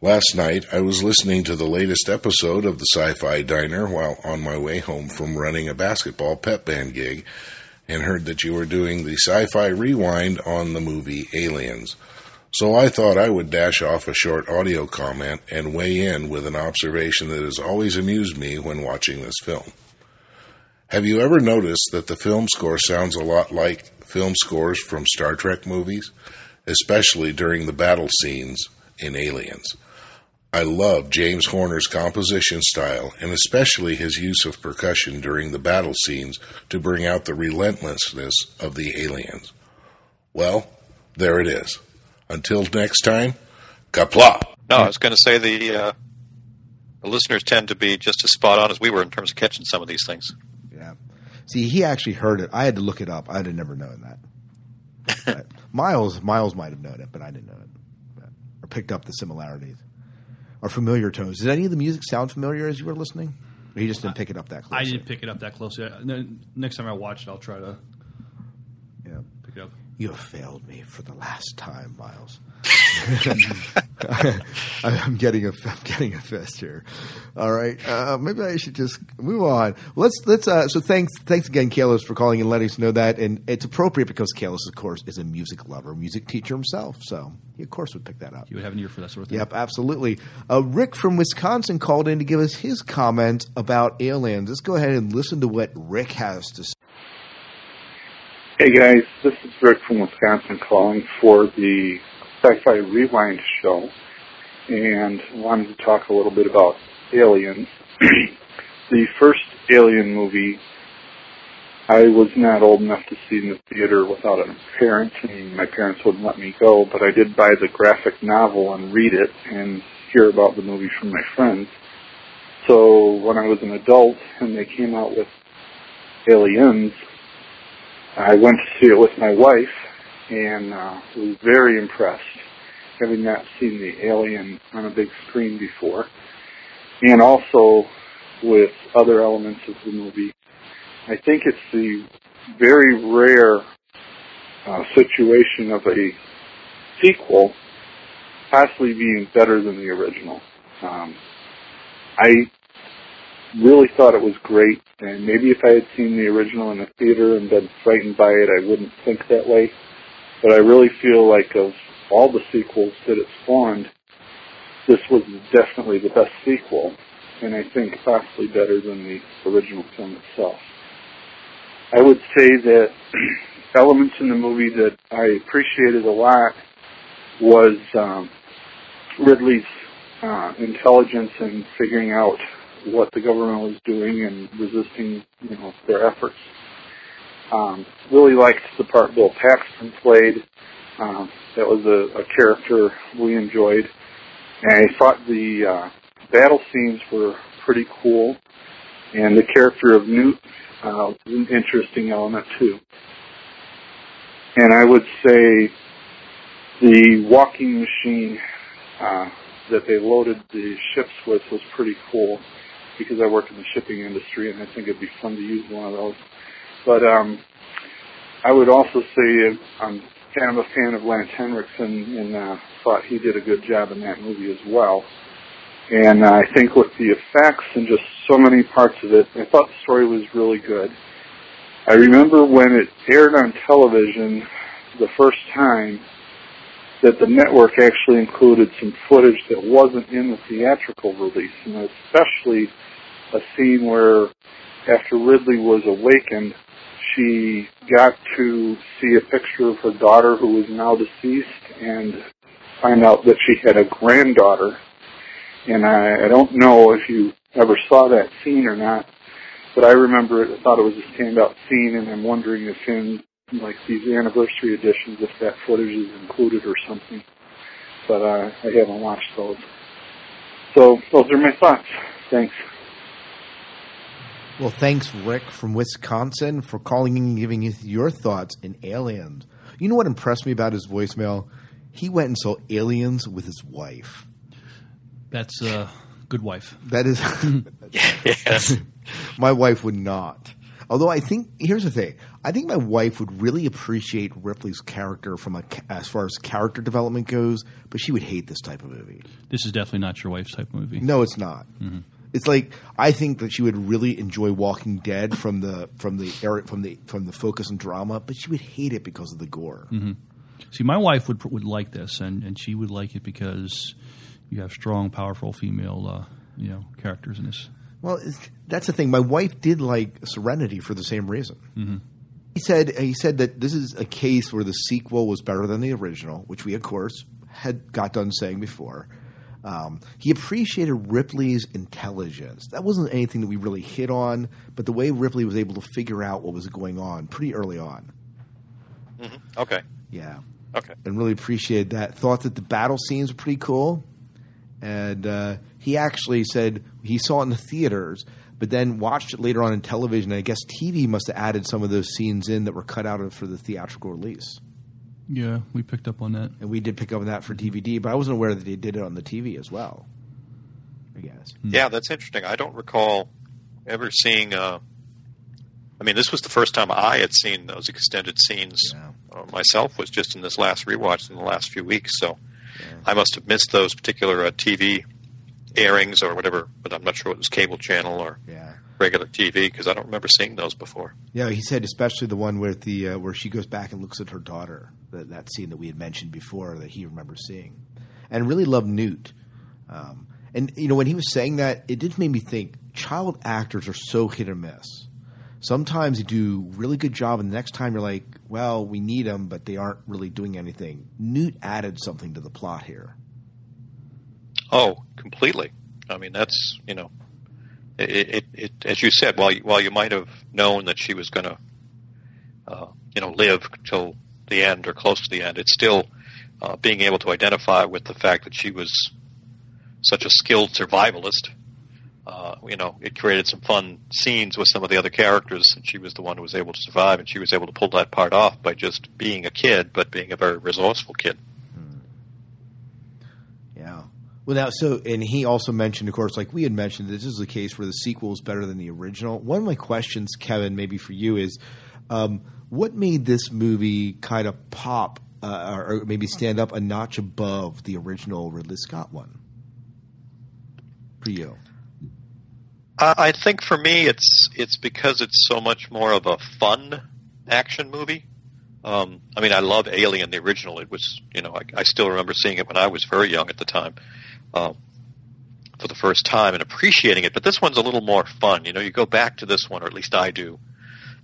R: Last night, I was listening to the latest episode of the Sci Fi Diner while on my way home from running a basketball pep band gig and heard that you were doing the Sci Fi Rewind on the movie Aliens. So I thought I would dash off a short audio comment and weigh in with an observation that has always amused me when watching this film. Have you ever noticed that the film score sounds a lot like film scores from Star Trek movies, especially during the battle scenes in Aliens? I love James Horner's composition style and especially his use of percussion during the battle scenes to bring out the relentlessness of the aliens. Well, there it is. Until next time, kapla.
C: No, I was going to say the, uh, the listeners tend to be just as spot on as we were in terms of catching some of these things.
A: Yeah. See, he actually heard it. I had to look it up. I'd have never known that. But Miles, Miles might have known it, but I didn't know it. But, or picked up the similarities or familiar tones. Did any of the music sound familiar as you were listening? Or you just didn't pick it up that closely?
B: I didn't pick it up that closely. Uh, next time I watch it, I'll try to
A: yeah.
B: pick it up.
A: You have failed me for the last time, Miles. I'm getting a I'm getting a fist here. All right, uh, maybe I should just move on. Let's let's. Uh, so thanks thanks again, Kalis, for calling and letting us know that, and it's appropriate because Kalis, of course, is a music lover, music teacher himself, so he of course would pick that up.
B: You would have an ear for that sort of thing.
A: Yep, absolutely. Uh, Rick from Wisconsin called in to give us his comment about aliens. Let's go ahead and listen to what Rick has to say.
S: Hey guys, this is Rick from Wisconsin calling for the Sci-Fi Rewind show, and wanted to talk a little bit about Aliens. the first Alien movie, I was not old enough to see in the theater without a parent, and my parents wouldn't let me go, but I did buy the graphic novel and read it and hear about the movie from my friends. So when I was an adult and they came out with Aliens, I went to see it with my wife and uh, was very impressed, having not seen the Alien on a big screen before, and also with other elements of the movie. I think it's the very rare uh, situation of a sequel possibly being better than the original. Um, I really thought it was great, and maybe if I had seen the original in the theater and been frightened by it, I wouldn't think that way. But I really feel like of all the sequels that it spawned, this was definitely the best sequel, and I think possibly better than the original film itself. I would say that elements in the movie that I appreciated a lot was um, Ridley's uh, intelligence in figuring out what the government was doing and resisting, you know, their efforts. Um, really liked the part Bill Paxton played. Um, that was a, a character we enjoyed, and I thought the uh, battle scenes were pretty cool, and the character of Newt uh, was an interesting element too. And I would say the walking machine uh, that they loaded the ships with was pretty cool because I work in the shipping industry and I think it'd be fun to use one of those. But um, I would also say I'm kind of a fan of Lance Henriksen and uh, thought he did a good job in that movie as well. And uh, I think with the effects and just so many parts of it, I thought the story was really good. I remember when it aired on television the first time that the network actually included some footage that wasn't in the theatrical release, and especially a scene where after Ridley was awakened, she got to see a picture of her daughter who was now deceased and find out that she had a granddaughter. And I, I don't know if you ever saw that scene or not, but I remember it, I thought it was a standout scene, and I'm wondering if in like these anniversary editions if that footage is included or something. But uh, I haven't watched those. So those are my thoughts. Thanks.
A: Well, thanks, Rick from Wisconsin, for calling in and giving us your thoughts in Aliens. You know what impressed me about his voicemail? He went and saw Aliens with his wife.
B: That's a good wife.
A: That is,
C: yes.
A: my wife would not. Although I think here's the thing, I think my wife would really appreciate Ripley's character from a as far as character development goes, but she would hate this type of movie.
B: This is definitely not your wife's type of movie.
A: No, it's not.
B: Mhm.
A: It's like I think that she would really enjoy Walking Dead from the from the from the from the focus and drama, but she would hate it because of the gore.
B: hmm See, my wife would would like this, and, and she would like it because you have strong, powerful female, uh, you know, characters in this.
A: Well, that's the thing. My wife did like Serenity for the same reason.
B: hmm
A: He said he said that this is a case where the sequel was better than the original, which we of course had got done saying before. Um, he appreciated Ripley's intelligence. That wasn't anything that we really hit on, but the way Ripley was able to figure out what was going on pretty early on.
C: hmm Okay.
A: Yeah.
C: Okay.
A: and really appreciated that. Thought that the battle scenes were pretty cool, and uh, he actually said he saw it in the theaters, but then watched it later on in television. And I guess TV must have added some of those scenes in that were cut out for the theatrical release.
B: Yeah, we picked up on that.
A: And we did pick up on that for DVD, but I wasn't aware that they did it on the TV as well. I guess.
C: Yeah, that's interesting. I don't recall ever seeing. Uh, I mean, this was the first time I had seen those extended scenes uh, myself. Was just in this last rewatch in the last few weeks, so I must have missed those particular uh, TV airings or whatever. But I'm not sure it was cable channel or
A: Yeah.
C: regular TV because I don't remember seeing those before.
A: Yeah, he said especially the one with the uh, where she goes back and looks at her daughter. That that scene that we had mentioned before that he remembers seeing, and really loved Newt. Um, and you know when he was saying that, it did make me think. Child actors are so hit or miss. Sometimes they do really good job, and the next time you're like, "Well, we need them, but they aren't really doing anything." Newt added something to the plot here.
C: Oh, completely. I mean, that's you know, it, it, it as you said. While you, while you might have known that she was going to, uh, you know, live till the end or close to the end, it's still uh, being able to identify with the fact that she was such a skilled survivalist. Uh, you know, it created some fun scenes with some of the other characters, and she was the one who was able to survive, and she was able to pull that part off by just being a kid, but being a very resourceful kid.
A: Yeah. Well, now, so, and he also mentioned, of course, like we had mentioned, this is the case where the sequel is better than the original. One of my questions, Kevin, maybe for you is um, what made this movie kind of pop uh, or or maybe stand up a notch above the original Ridley Scott one? For you.
C: Uh, I think for me, it's it's because it's so much more of a fun action movie. Um, I mean, I love Alien, the original. It was, you know, I, I still remember seeing it when I was very young at the time, um, for the first time and appreciating it. But this one's a little more fun. You know, you go back to this one, or at least I do,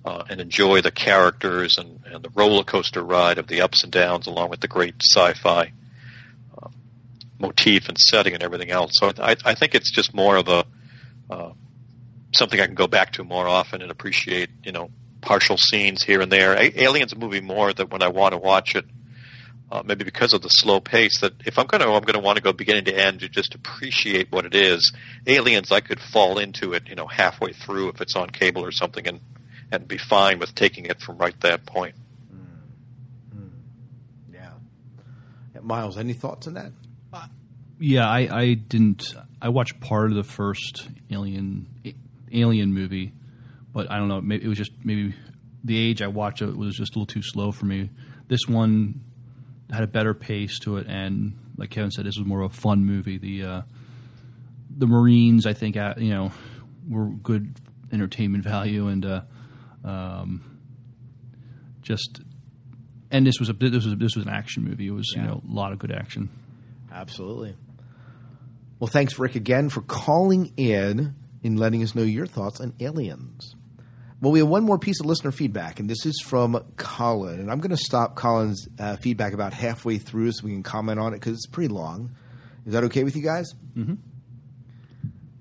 C: uh, and enjoy the characters and, and the roller coaster ride of the ups and downs, along with the great sci-fi uh, motif and setting and everything else. So I, I think it's just more of a uh, something I can go back to more often and appreciate. You know, partial scenes here and there. A- Alien's a movie more that when I want to watch it, uh, maybe because of the slow pace, that if I'm going to, I'm going to want to go beginning to end to just appreciate what it is. Aliens, I could fall into it, you know, halfway through if it's on cable or something, and and be fine with taking it from right that point. Mm-hmm. Mm-hmm.
A: Yeah. Miles, any thoughts on that?
B: Uh, yeah, I, I didn't. I watched part of the first Alien Alien movie, but I don't know. Maybe it was just maybe the age I watched it was just a little too slow for me. This one had a better pace to it, and like Kevin said, this was more of a fun movie. The uh, the Marines, I think, uh, you know, were good entertainment value, and uh, um, just and this was a this was this was an action movie. It was you know a lot of good action.
A: Absolutely. Well, thanks, Rick, again for calling in and letting us know your thoughts on aliens. Well, we have one more piece of listener feedback, and this is from Colin. And I'm going to stop Colin's uh, feedback about halfway through so we can comment on it because it's pretty long. Is that okay with you guys?
B: Mm-hmm.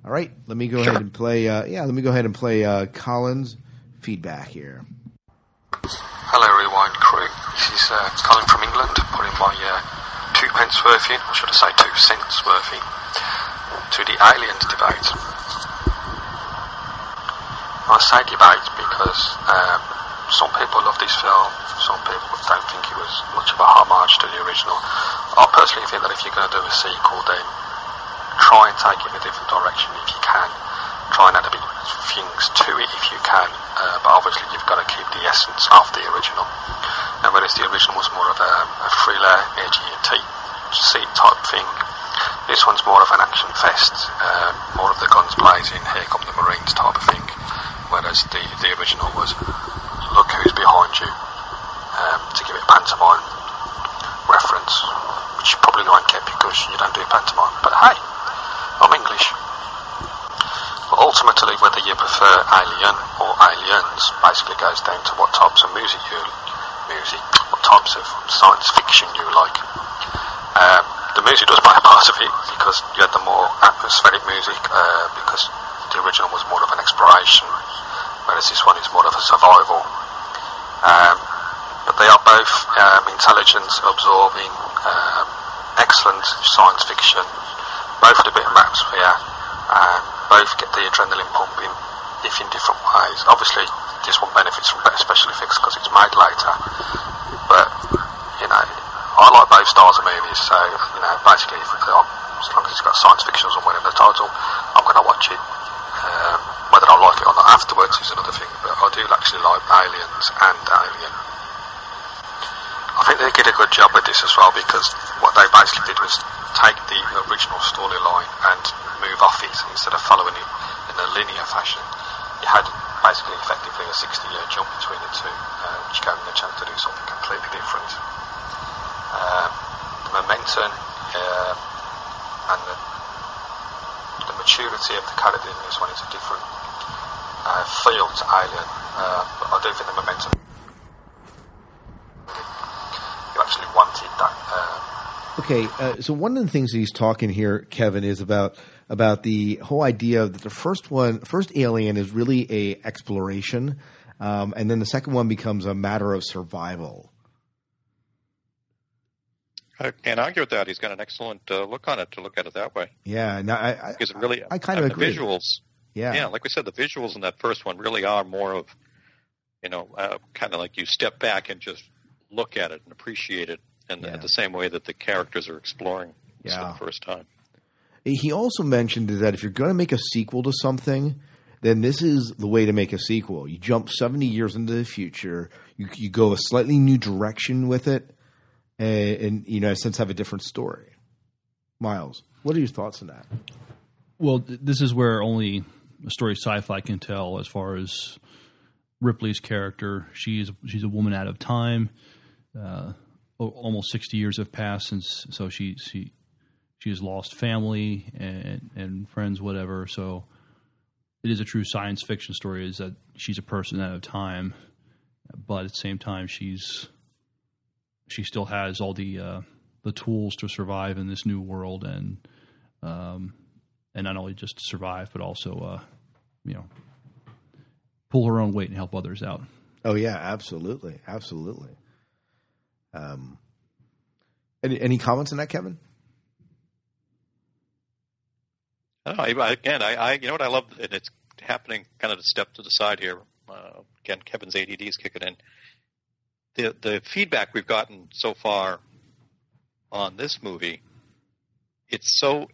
A: All right, let me go ahead and play. Uh, yeah, let me go ahead and play uh, Colin's feedback here.
K: Hello, Rewind crew. This is uh, Colin from England, putting my uh, two pence worth in, or should I say two cents worth in, to the aliens debate. I say debate because um, some people love this film, some people don't think it was much of a homage to the original. I personally think that if you're going to do a sequel, then try and take it in a different direction if you can. Try and add a bit of things to it if you can, uh, but obviously you've got to keep the essence of the original. And whereas the original was more of a, a thriller, edgy, seat type thing, this one's more of an action fest, uh, more of the guns blazing, here come the Marines type of thing. Whereas the, the original was look who's behind you, um, to give it a pantomime reference, which you probably won't get because you don't do pantomime. But hey, I'm English. But ultimately, whether you prefer Alien or Aliens basically goes down to what types of music you music, what types of science fiction you like. Um, the music does play a part of it because you had the more atmospheric music uh, because the original was more of an exploration, this one is more of a survival. Um, but they are both um, absorbing, um, excellent science fiction, both with a bit of atmosphere, and both get the adrenaline pumping, if in different ways. Obviously, this one benefits from better special effects because it's made later, but you know, I like both styles of movies, so you know, basically, if, as long as it's got science fiction or whatever the title, I'm going to watch it. Um, whether I like it or not afterwards is another thing, but I do actually like Aliens and Alien. I think they did a good job with this as well because what they basically did was take the original storyline and move off it instead of following it in a linear fashion. You had basically effectively a 60 year jump between the two, uh, which gave them a chance to do something completely different. Um, the momentum uh, and the, the maturity of the character in this one is a different feel to Alien, uh, but I don't think the momentum you actually wanted that. Uh,
A: Okay, uh, so one of the things that he's talking here, Kevin, is about about the whole idea that the first one, first Alien, is really a exploration, um, and then the second one becomes a matter of survival.
C: I can't argue with that. He's got an excellent uh, look on it to look at it that way.
A: Yeah, no, I, I,
C: Because it really,
A: I kind of agree.
C: visuals.
A: Yeah.
C: yeah, like we said, the visuals in that first one really are more of, you know, uh, kind of like you step back and just look at it and appreciate it, and
A: Yeah.
C: the same way that the characters are exploring
A: Yeah.
C: for the first time.
A: He also mentioned that if you're going to make a sequel to something, then this is the way to make a sequel. You jump 70 years into the future, you, you go a slightly new direction with it, and, and you know, in a sense, have a different story. Miles, what are your thoughts on that?
B: Well, th- this is where only a story sci-fi can tell. As far as Ripley's character, she's she's a woman out of time. Uh, almost sixty years have passed since, so she she she has lost family and and friends, whatever. So it is a true science fiction story. Is that she's a person out of time, but at the same time, she's she still has all the uh, the tools to survive in this new world and. Um, and not only just survive, but also, uh, you know, pull her own weight and help others out.
A: Oh yeah, absolutely, absolutely. Um, any any comments on that, Kevin?
C: I don't know, I- again, I, I, you know what I love, and it's happening kind of a step to the side here. Uh, again, Kevin's ADD is kicking in. The the feedback we've gotten so far on this movie, it's so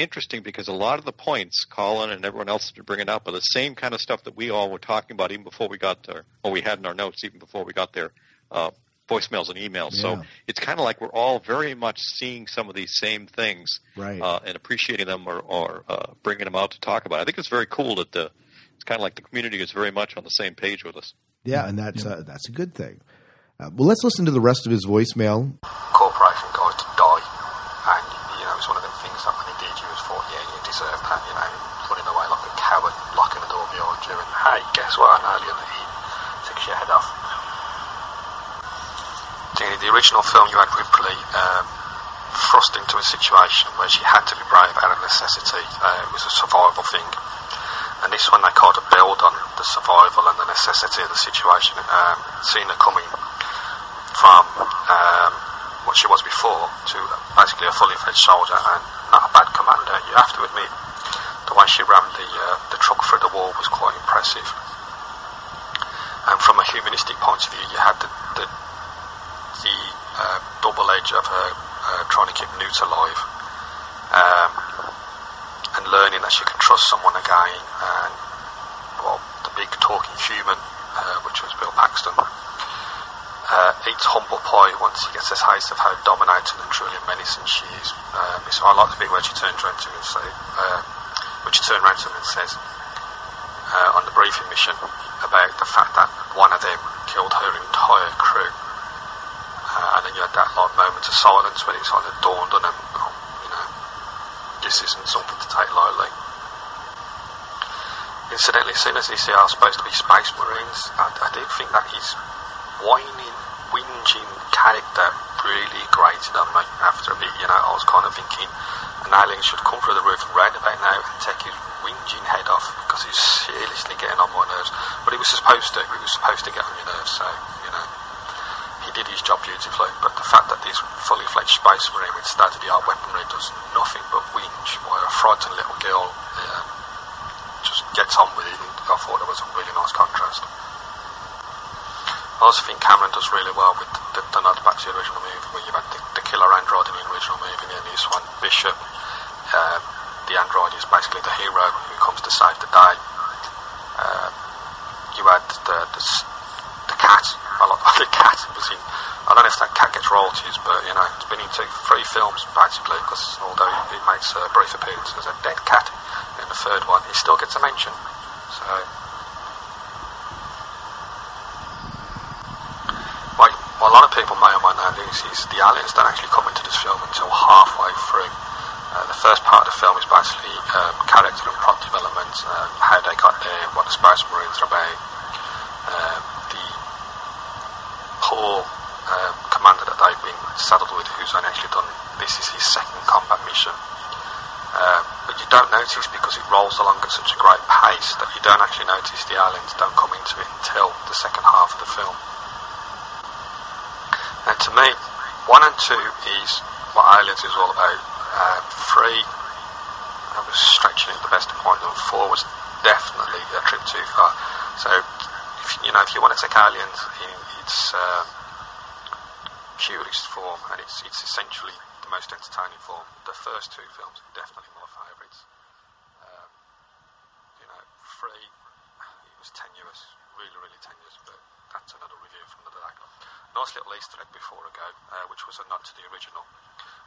C: interesting because a lot of the points Colin and everyone else has been bringing up are the same kind of stuff that we all were talking about even before we got there, or we had in our notes even before we got there, uh, voicemails and emails.
A: Yeah.
C: So it's kind of like we're all very much seeing some of these same things
A: Right.
C: uh, and appreciating them or, or uh, bringing them out to talk about. I think it's very cool that the it's kind of like the community is very much on the same page with us.
A: Yeah, and that's uh, that's a good thing. Uh, well, let's listen to the rest of his voicemail.
K: corporation guys to die, and you know it's one of them things that when he did, you was thought, yeah, you know, running away like a coward, locking the door behind you, and hey, guess what? An alien that he takes your head off. The, the original film, you had Ripley um, thrust into a situation where she had to be brave out of necessity. Uh, it was a survival thing. and this one they kind of build on the survival and the necessity of the situation. Um, seeing her coming from um, what she was before to basically a fully fledged soldier and commander, you have to admit the way she rammed the uh, the truck through the wall was quite impressive. And from a humanistic point of view, you had the the, the uh, double edge of her uh, trying to keep Newt alive. Um, and learning that she can trust someone again, and well, the big talking human, uh, which was Bill Paxton, uh, eats humble pie once he gets a taste of how dominating and truly menacing she is. Um, so I like the bit where she turns around to him and say, uh, when around to him and says uh, on the briefing mission about the fact that one of them killed her entire crew, uh, and then you had that like moment of silence when it's like it dawned on him, oh, you know, this isn't something to take lightly. Incidentally, as soon as these are supposed to be space marines, I, I did think that his whining, whinging character really grated on me after a bit. You know, I was kind of thinking an alien should come through the roof right about now and take his whinging head off because he's seriously getting on my nerves. But he was supposed to. He was supposed to get on your nerves, so, you know, he did his job beautifully. But the fact that this fully fledged space marine with state of the art weaponry does nothing but whinge while a frightened little girl um, just gets on with it, I thought it was a. I also think Cameron does really well with the, the nod back to the original movie, where you've had the, the killer android in the original movie, and in this one, Bishop. Um, the android is basically the hero who comes to save the day. Um, you had the, the the cat. I like the cat was in. I don't know if that cat gets royalties, but you know it's been into three films basically. Because although it makes a brief appearance as a dead cat in the third one, he still gets a mention. So. Like, what a lot of people the aliens don't actually come into this film until halfway through. Uh, the first part of the film is basically um, character and plot development, uh, how they got there, what the Space Marines are about, um, the poor um, commander that they've been saddled with, who's only actually done this is his second combat mission. Um, but you don't notice because it rolls along at such a great pace that you don't actually notice the aliens don't come into it until the second half of the film. To me, one and two is what Aliens is all about. Uh, three, I was stretching it the best point, and four was definitely a trip too far. So, if, you know, if you want to take Aliens in its uh, purest form, and it's it's essentially the most entertaining form, the first two films are definitely my favourites. Um, you know, three, it was tenuous, really, really tenuous, but that's another review from another day. Nice little Easter egg before I go, uh, which was a nod to the original.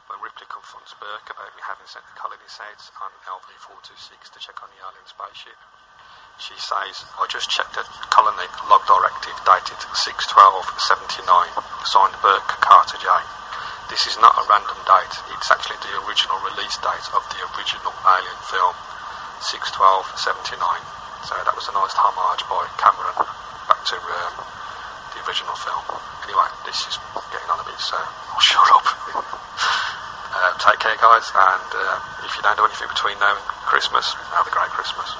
K: When Ripley confronts Burke about me having sent the colony sets on LV-426 to check on the alien spaceship, she says, I just checked the colony log directive dated 6-12-79, signed Burke Carter J. This is not a random date, it's actually the original release date of the original Alien film, 6-12-79. So that was a nice homage by Cameron back to um, the original film. Anyway, this is getting on a bit, so I'll shut up. uh, take care, guys, and uh, if you don't do anything between now and Christmas, have a great Christmas.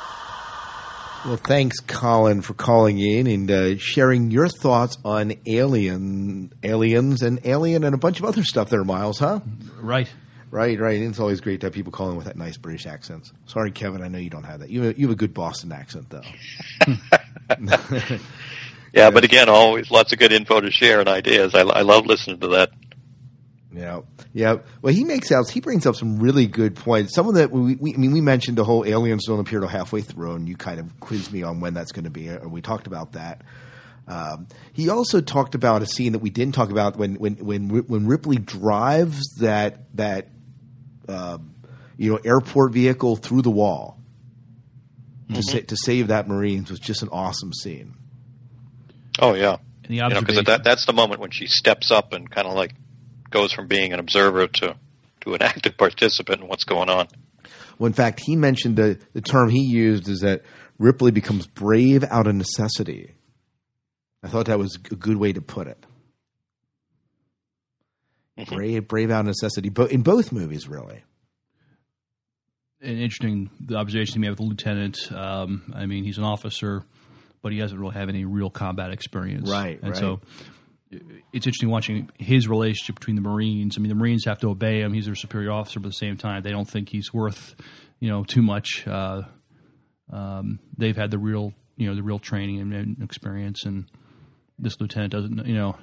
A: Well, thanks, Colin, for calling in and uh, sharing your thoughts on Alien, Aliens, and Alien, and a bunch of other stuff there, Miles. Huh?
B: Right.
A: Right, right. And it's always great to have people calling with that nice British accents. Sorry, Kevin, I know you don't have that. You have, you have a good Boston accent, though.
C: Yeah, but again, always lots of good info to share and ideas. I, I love listening to that.
A: Yeah, yeah. Well, he makes out. He brings up some really good points. Some of that, we, we, I mean, we mentioned the whole aliens don't appear till halfway through, and you kind of quizzed me on when that's going to be, and we talked about that. Um, he also talked about a scene that we didn't talk about when when when when Ripley drives that that uh, you know airport vehicle through the wall to sa- to save that Marines was just an awesome scene.
C: Oh yeah,
B: And the
C: you know, because that, that's the moment when she steps up and kind of like goes from being an observer to to an active participant in what's going on.
A: Well, in fact, he mentioned the the term he used is that Ripley becomes brave out of necessity. I thought that was a good way to put it. Brave, brave out of necessity, but in both movies, really.
B: an interesting the observation he made with the lieutenant. Um, I mean, he's an officer, but he doesn't really have any real combat experience.
A: Right,
B: and
A: right.
B: so it's interesting watching his relationship between the Marines. I mean, the Marines have to obey him; he's their superior officer, but at the same time, they don't think he's worth you know too much. Uh, um, they've had the real you know the real training and, and experience, and this lieutenant doesn't you know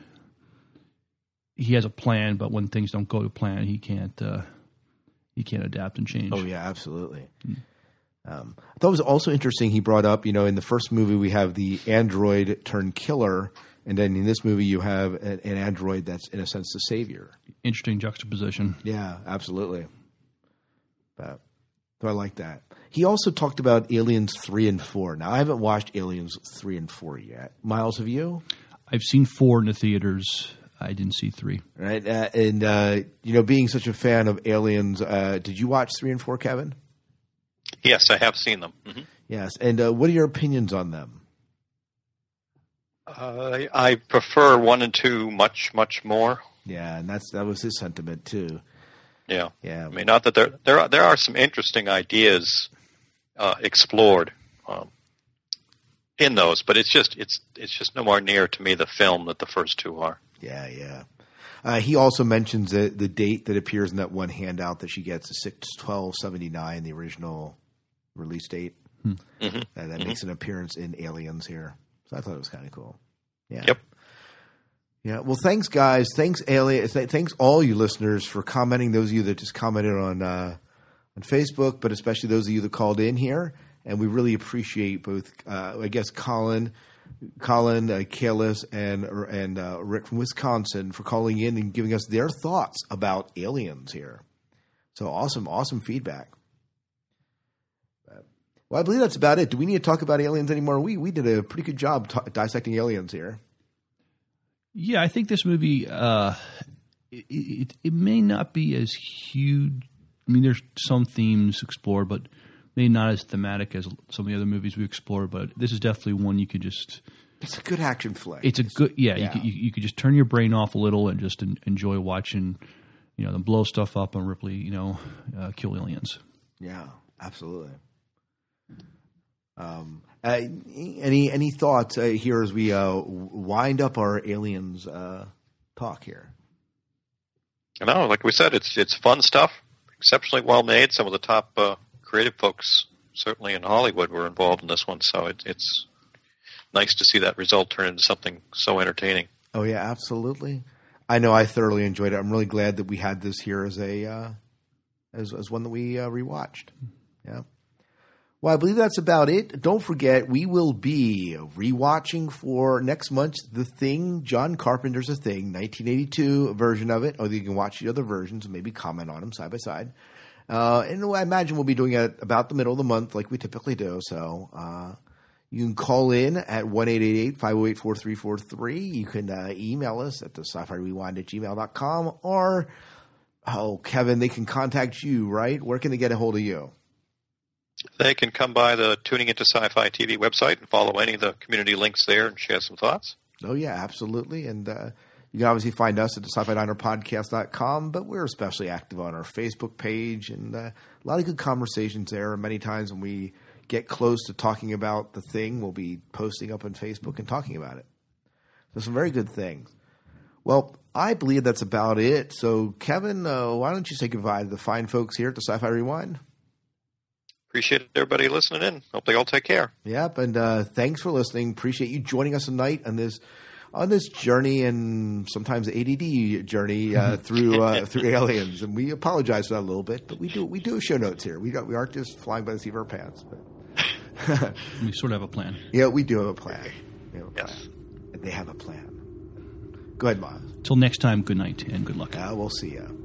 B: he has a plan, but when things don't go to plan, he can't uh, he can't adapt and change.
A: Oh yeah, absolutely. Um, I thought it was also interesting. He brought up, you know, in the first movie we have the android turned killer, and then in this movie you have an, an android that's in a sense the savior.
B: Interesting juxtaposition.
A: Yeah, absolutely. But so I like that. He also talked about Aliens three and four. Now I haven't watched Aliens three and four yet. Miles, have you?
B: I've seen four in the theaters. I didn't see three.
A: Right, uh, and uh, you know, being such a fan of Aliens, uh, did you watch three and four, Kevin?
C: Yes, I have seen them. hmm
A: Yes, and uh, what are your opinions on them?
C: Uh, I prefer one and two much, much more.
A: Yeah, and that's that was his sentiment too.
C: Yeah,
A: Yeah,
C: I mean, not that there there are, there are some interesting ideas uh, explored um, in those, but it's just it's it's just nowhere near to me the film that the first two are.
A: Yeah, yeah. Uh, he also mentions that the date that appears in that one handout that she gets is six twelve seventy nine, the original release date.
B: Hmm.
C: Mhm.
A: Uh, that
C: Mhm.
A: makes an appearance in Aliens here. So I thought it was kind of cool. Yeah.
C: Yep.
A: Yeah. Well, thanks, guys. Thanks, Alien. th- Thanks, all you listeners, for commenting. Those of you that just commented on uh, on Facebook, but especially those of you that called in here, and we really appreciate both. Uh, I guess Colin, Colin, uh, Kalis, and and uh, Rick from Wisconsin for calling in and giving us their thoughts about aliens here. So awesome, awesome feedback. Well, I believe that's about it. Do we need to talk about aliens anymore? We we did a pretty good job t- dissecting aliens here.
B: Yeah, I think this movie uh, it, it, it may not be as huge. I mean, there's some themes explored, but maybe not as thematic as some of the other movies we explored. But this is definitely one you could just.
A: It's a good action flick.
B: It's a good yeah.
A: Yeah.
B: You, could, you, you could just turn your brain off a little and just en- enjoy watching, you know, them blow stuff up and Ripley, you know, uh, kill aliens.
A: Yeah, absolutely. Um, uh, any any thoughts uh, here as we uh, wind up our aliens uh, talk here?
C: No, like we said, it's it's fun stuff, exceptionally well made. Some of the top uh, creative folks, certainly in Hollywood, were involved in this one, so it, it's nice to see that result turn into something so entertaining.
A: Oh yeah, absolutely. I know I thoroughly enjoyed it. I'm really glad that we had this here as a uh, as as one that we uh, rewatched. Yeah. Well, I believe that's about it. Don't forget, we will be rewatching for next month The Thing, John Carpenter's The Thing, 1982 version of it. Or you can watch the other versions and maybe comment on them side by side. Uh, and I imagine we'll be doing it about the middle of the month like we typically do. So uh, you can call in at 1 888 508 4343. You can uh, email us at the sci fi rewind at gmail.com. Or, oh, Kevin, they can contact you, right? Where can they get a hold of you?
C: They can come by the Tuning Into Sci-Fi TV website and follow any of the community links there and share some thoughts.
A: Oh, yeah, absolutely. And uh, you can obviously find us at the sci fi diner podcast.com, but we're especially active on our Facebook page and uh, a lot of good conversations there. And many times when we get close to talking about the thing, we'll be posting up on Facebook and talking about it. So, some very good things. Well, I believe that's about it. So, Kevin, uh, why don't you say goodbye to the fine folks here at the Sci Fi Rewind?
C: Appreciate everybody listening in. Hope they all take care.
A: Yep, and uh, thanks for listening. Appreciate you joining us tonight on this on this journey and sometimes ADD journey uh, through uh, through aliens. And we apologize for that a little bit, but we do we do show notes here. We don't, we aren't just flying by the seat of our pants. But
B: We sort of have a plan.
A: yeah, we do have a plan. We have a plan. And they have a plan. Go ahead, Miles.
B: Till next time, good night and good luck.
A: Uh, we'll see you.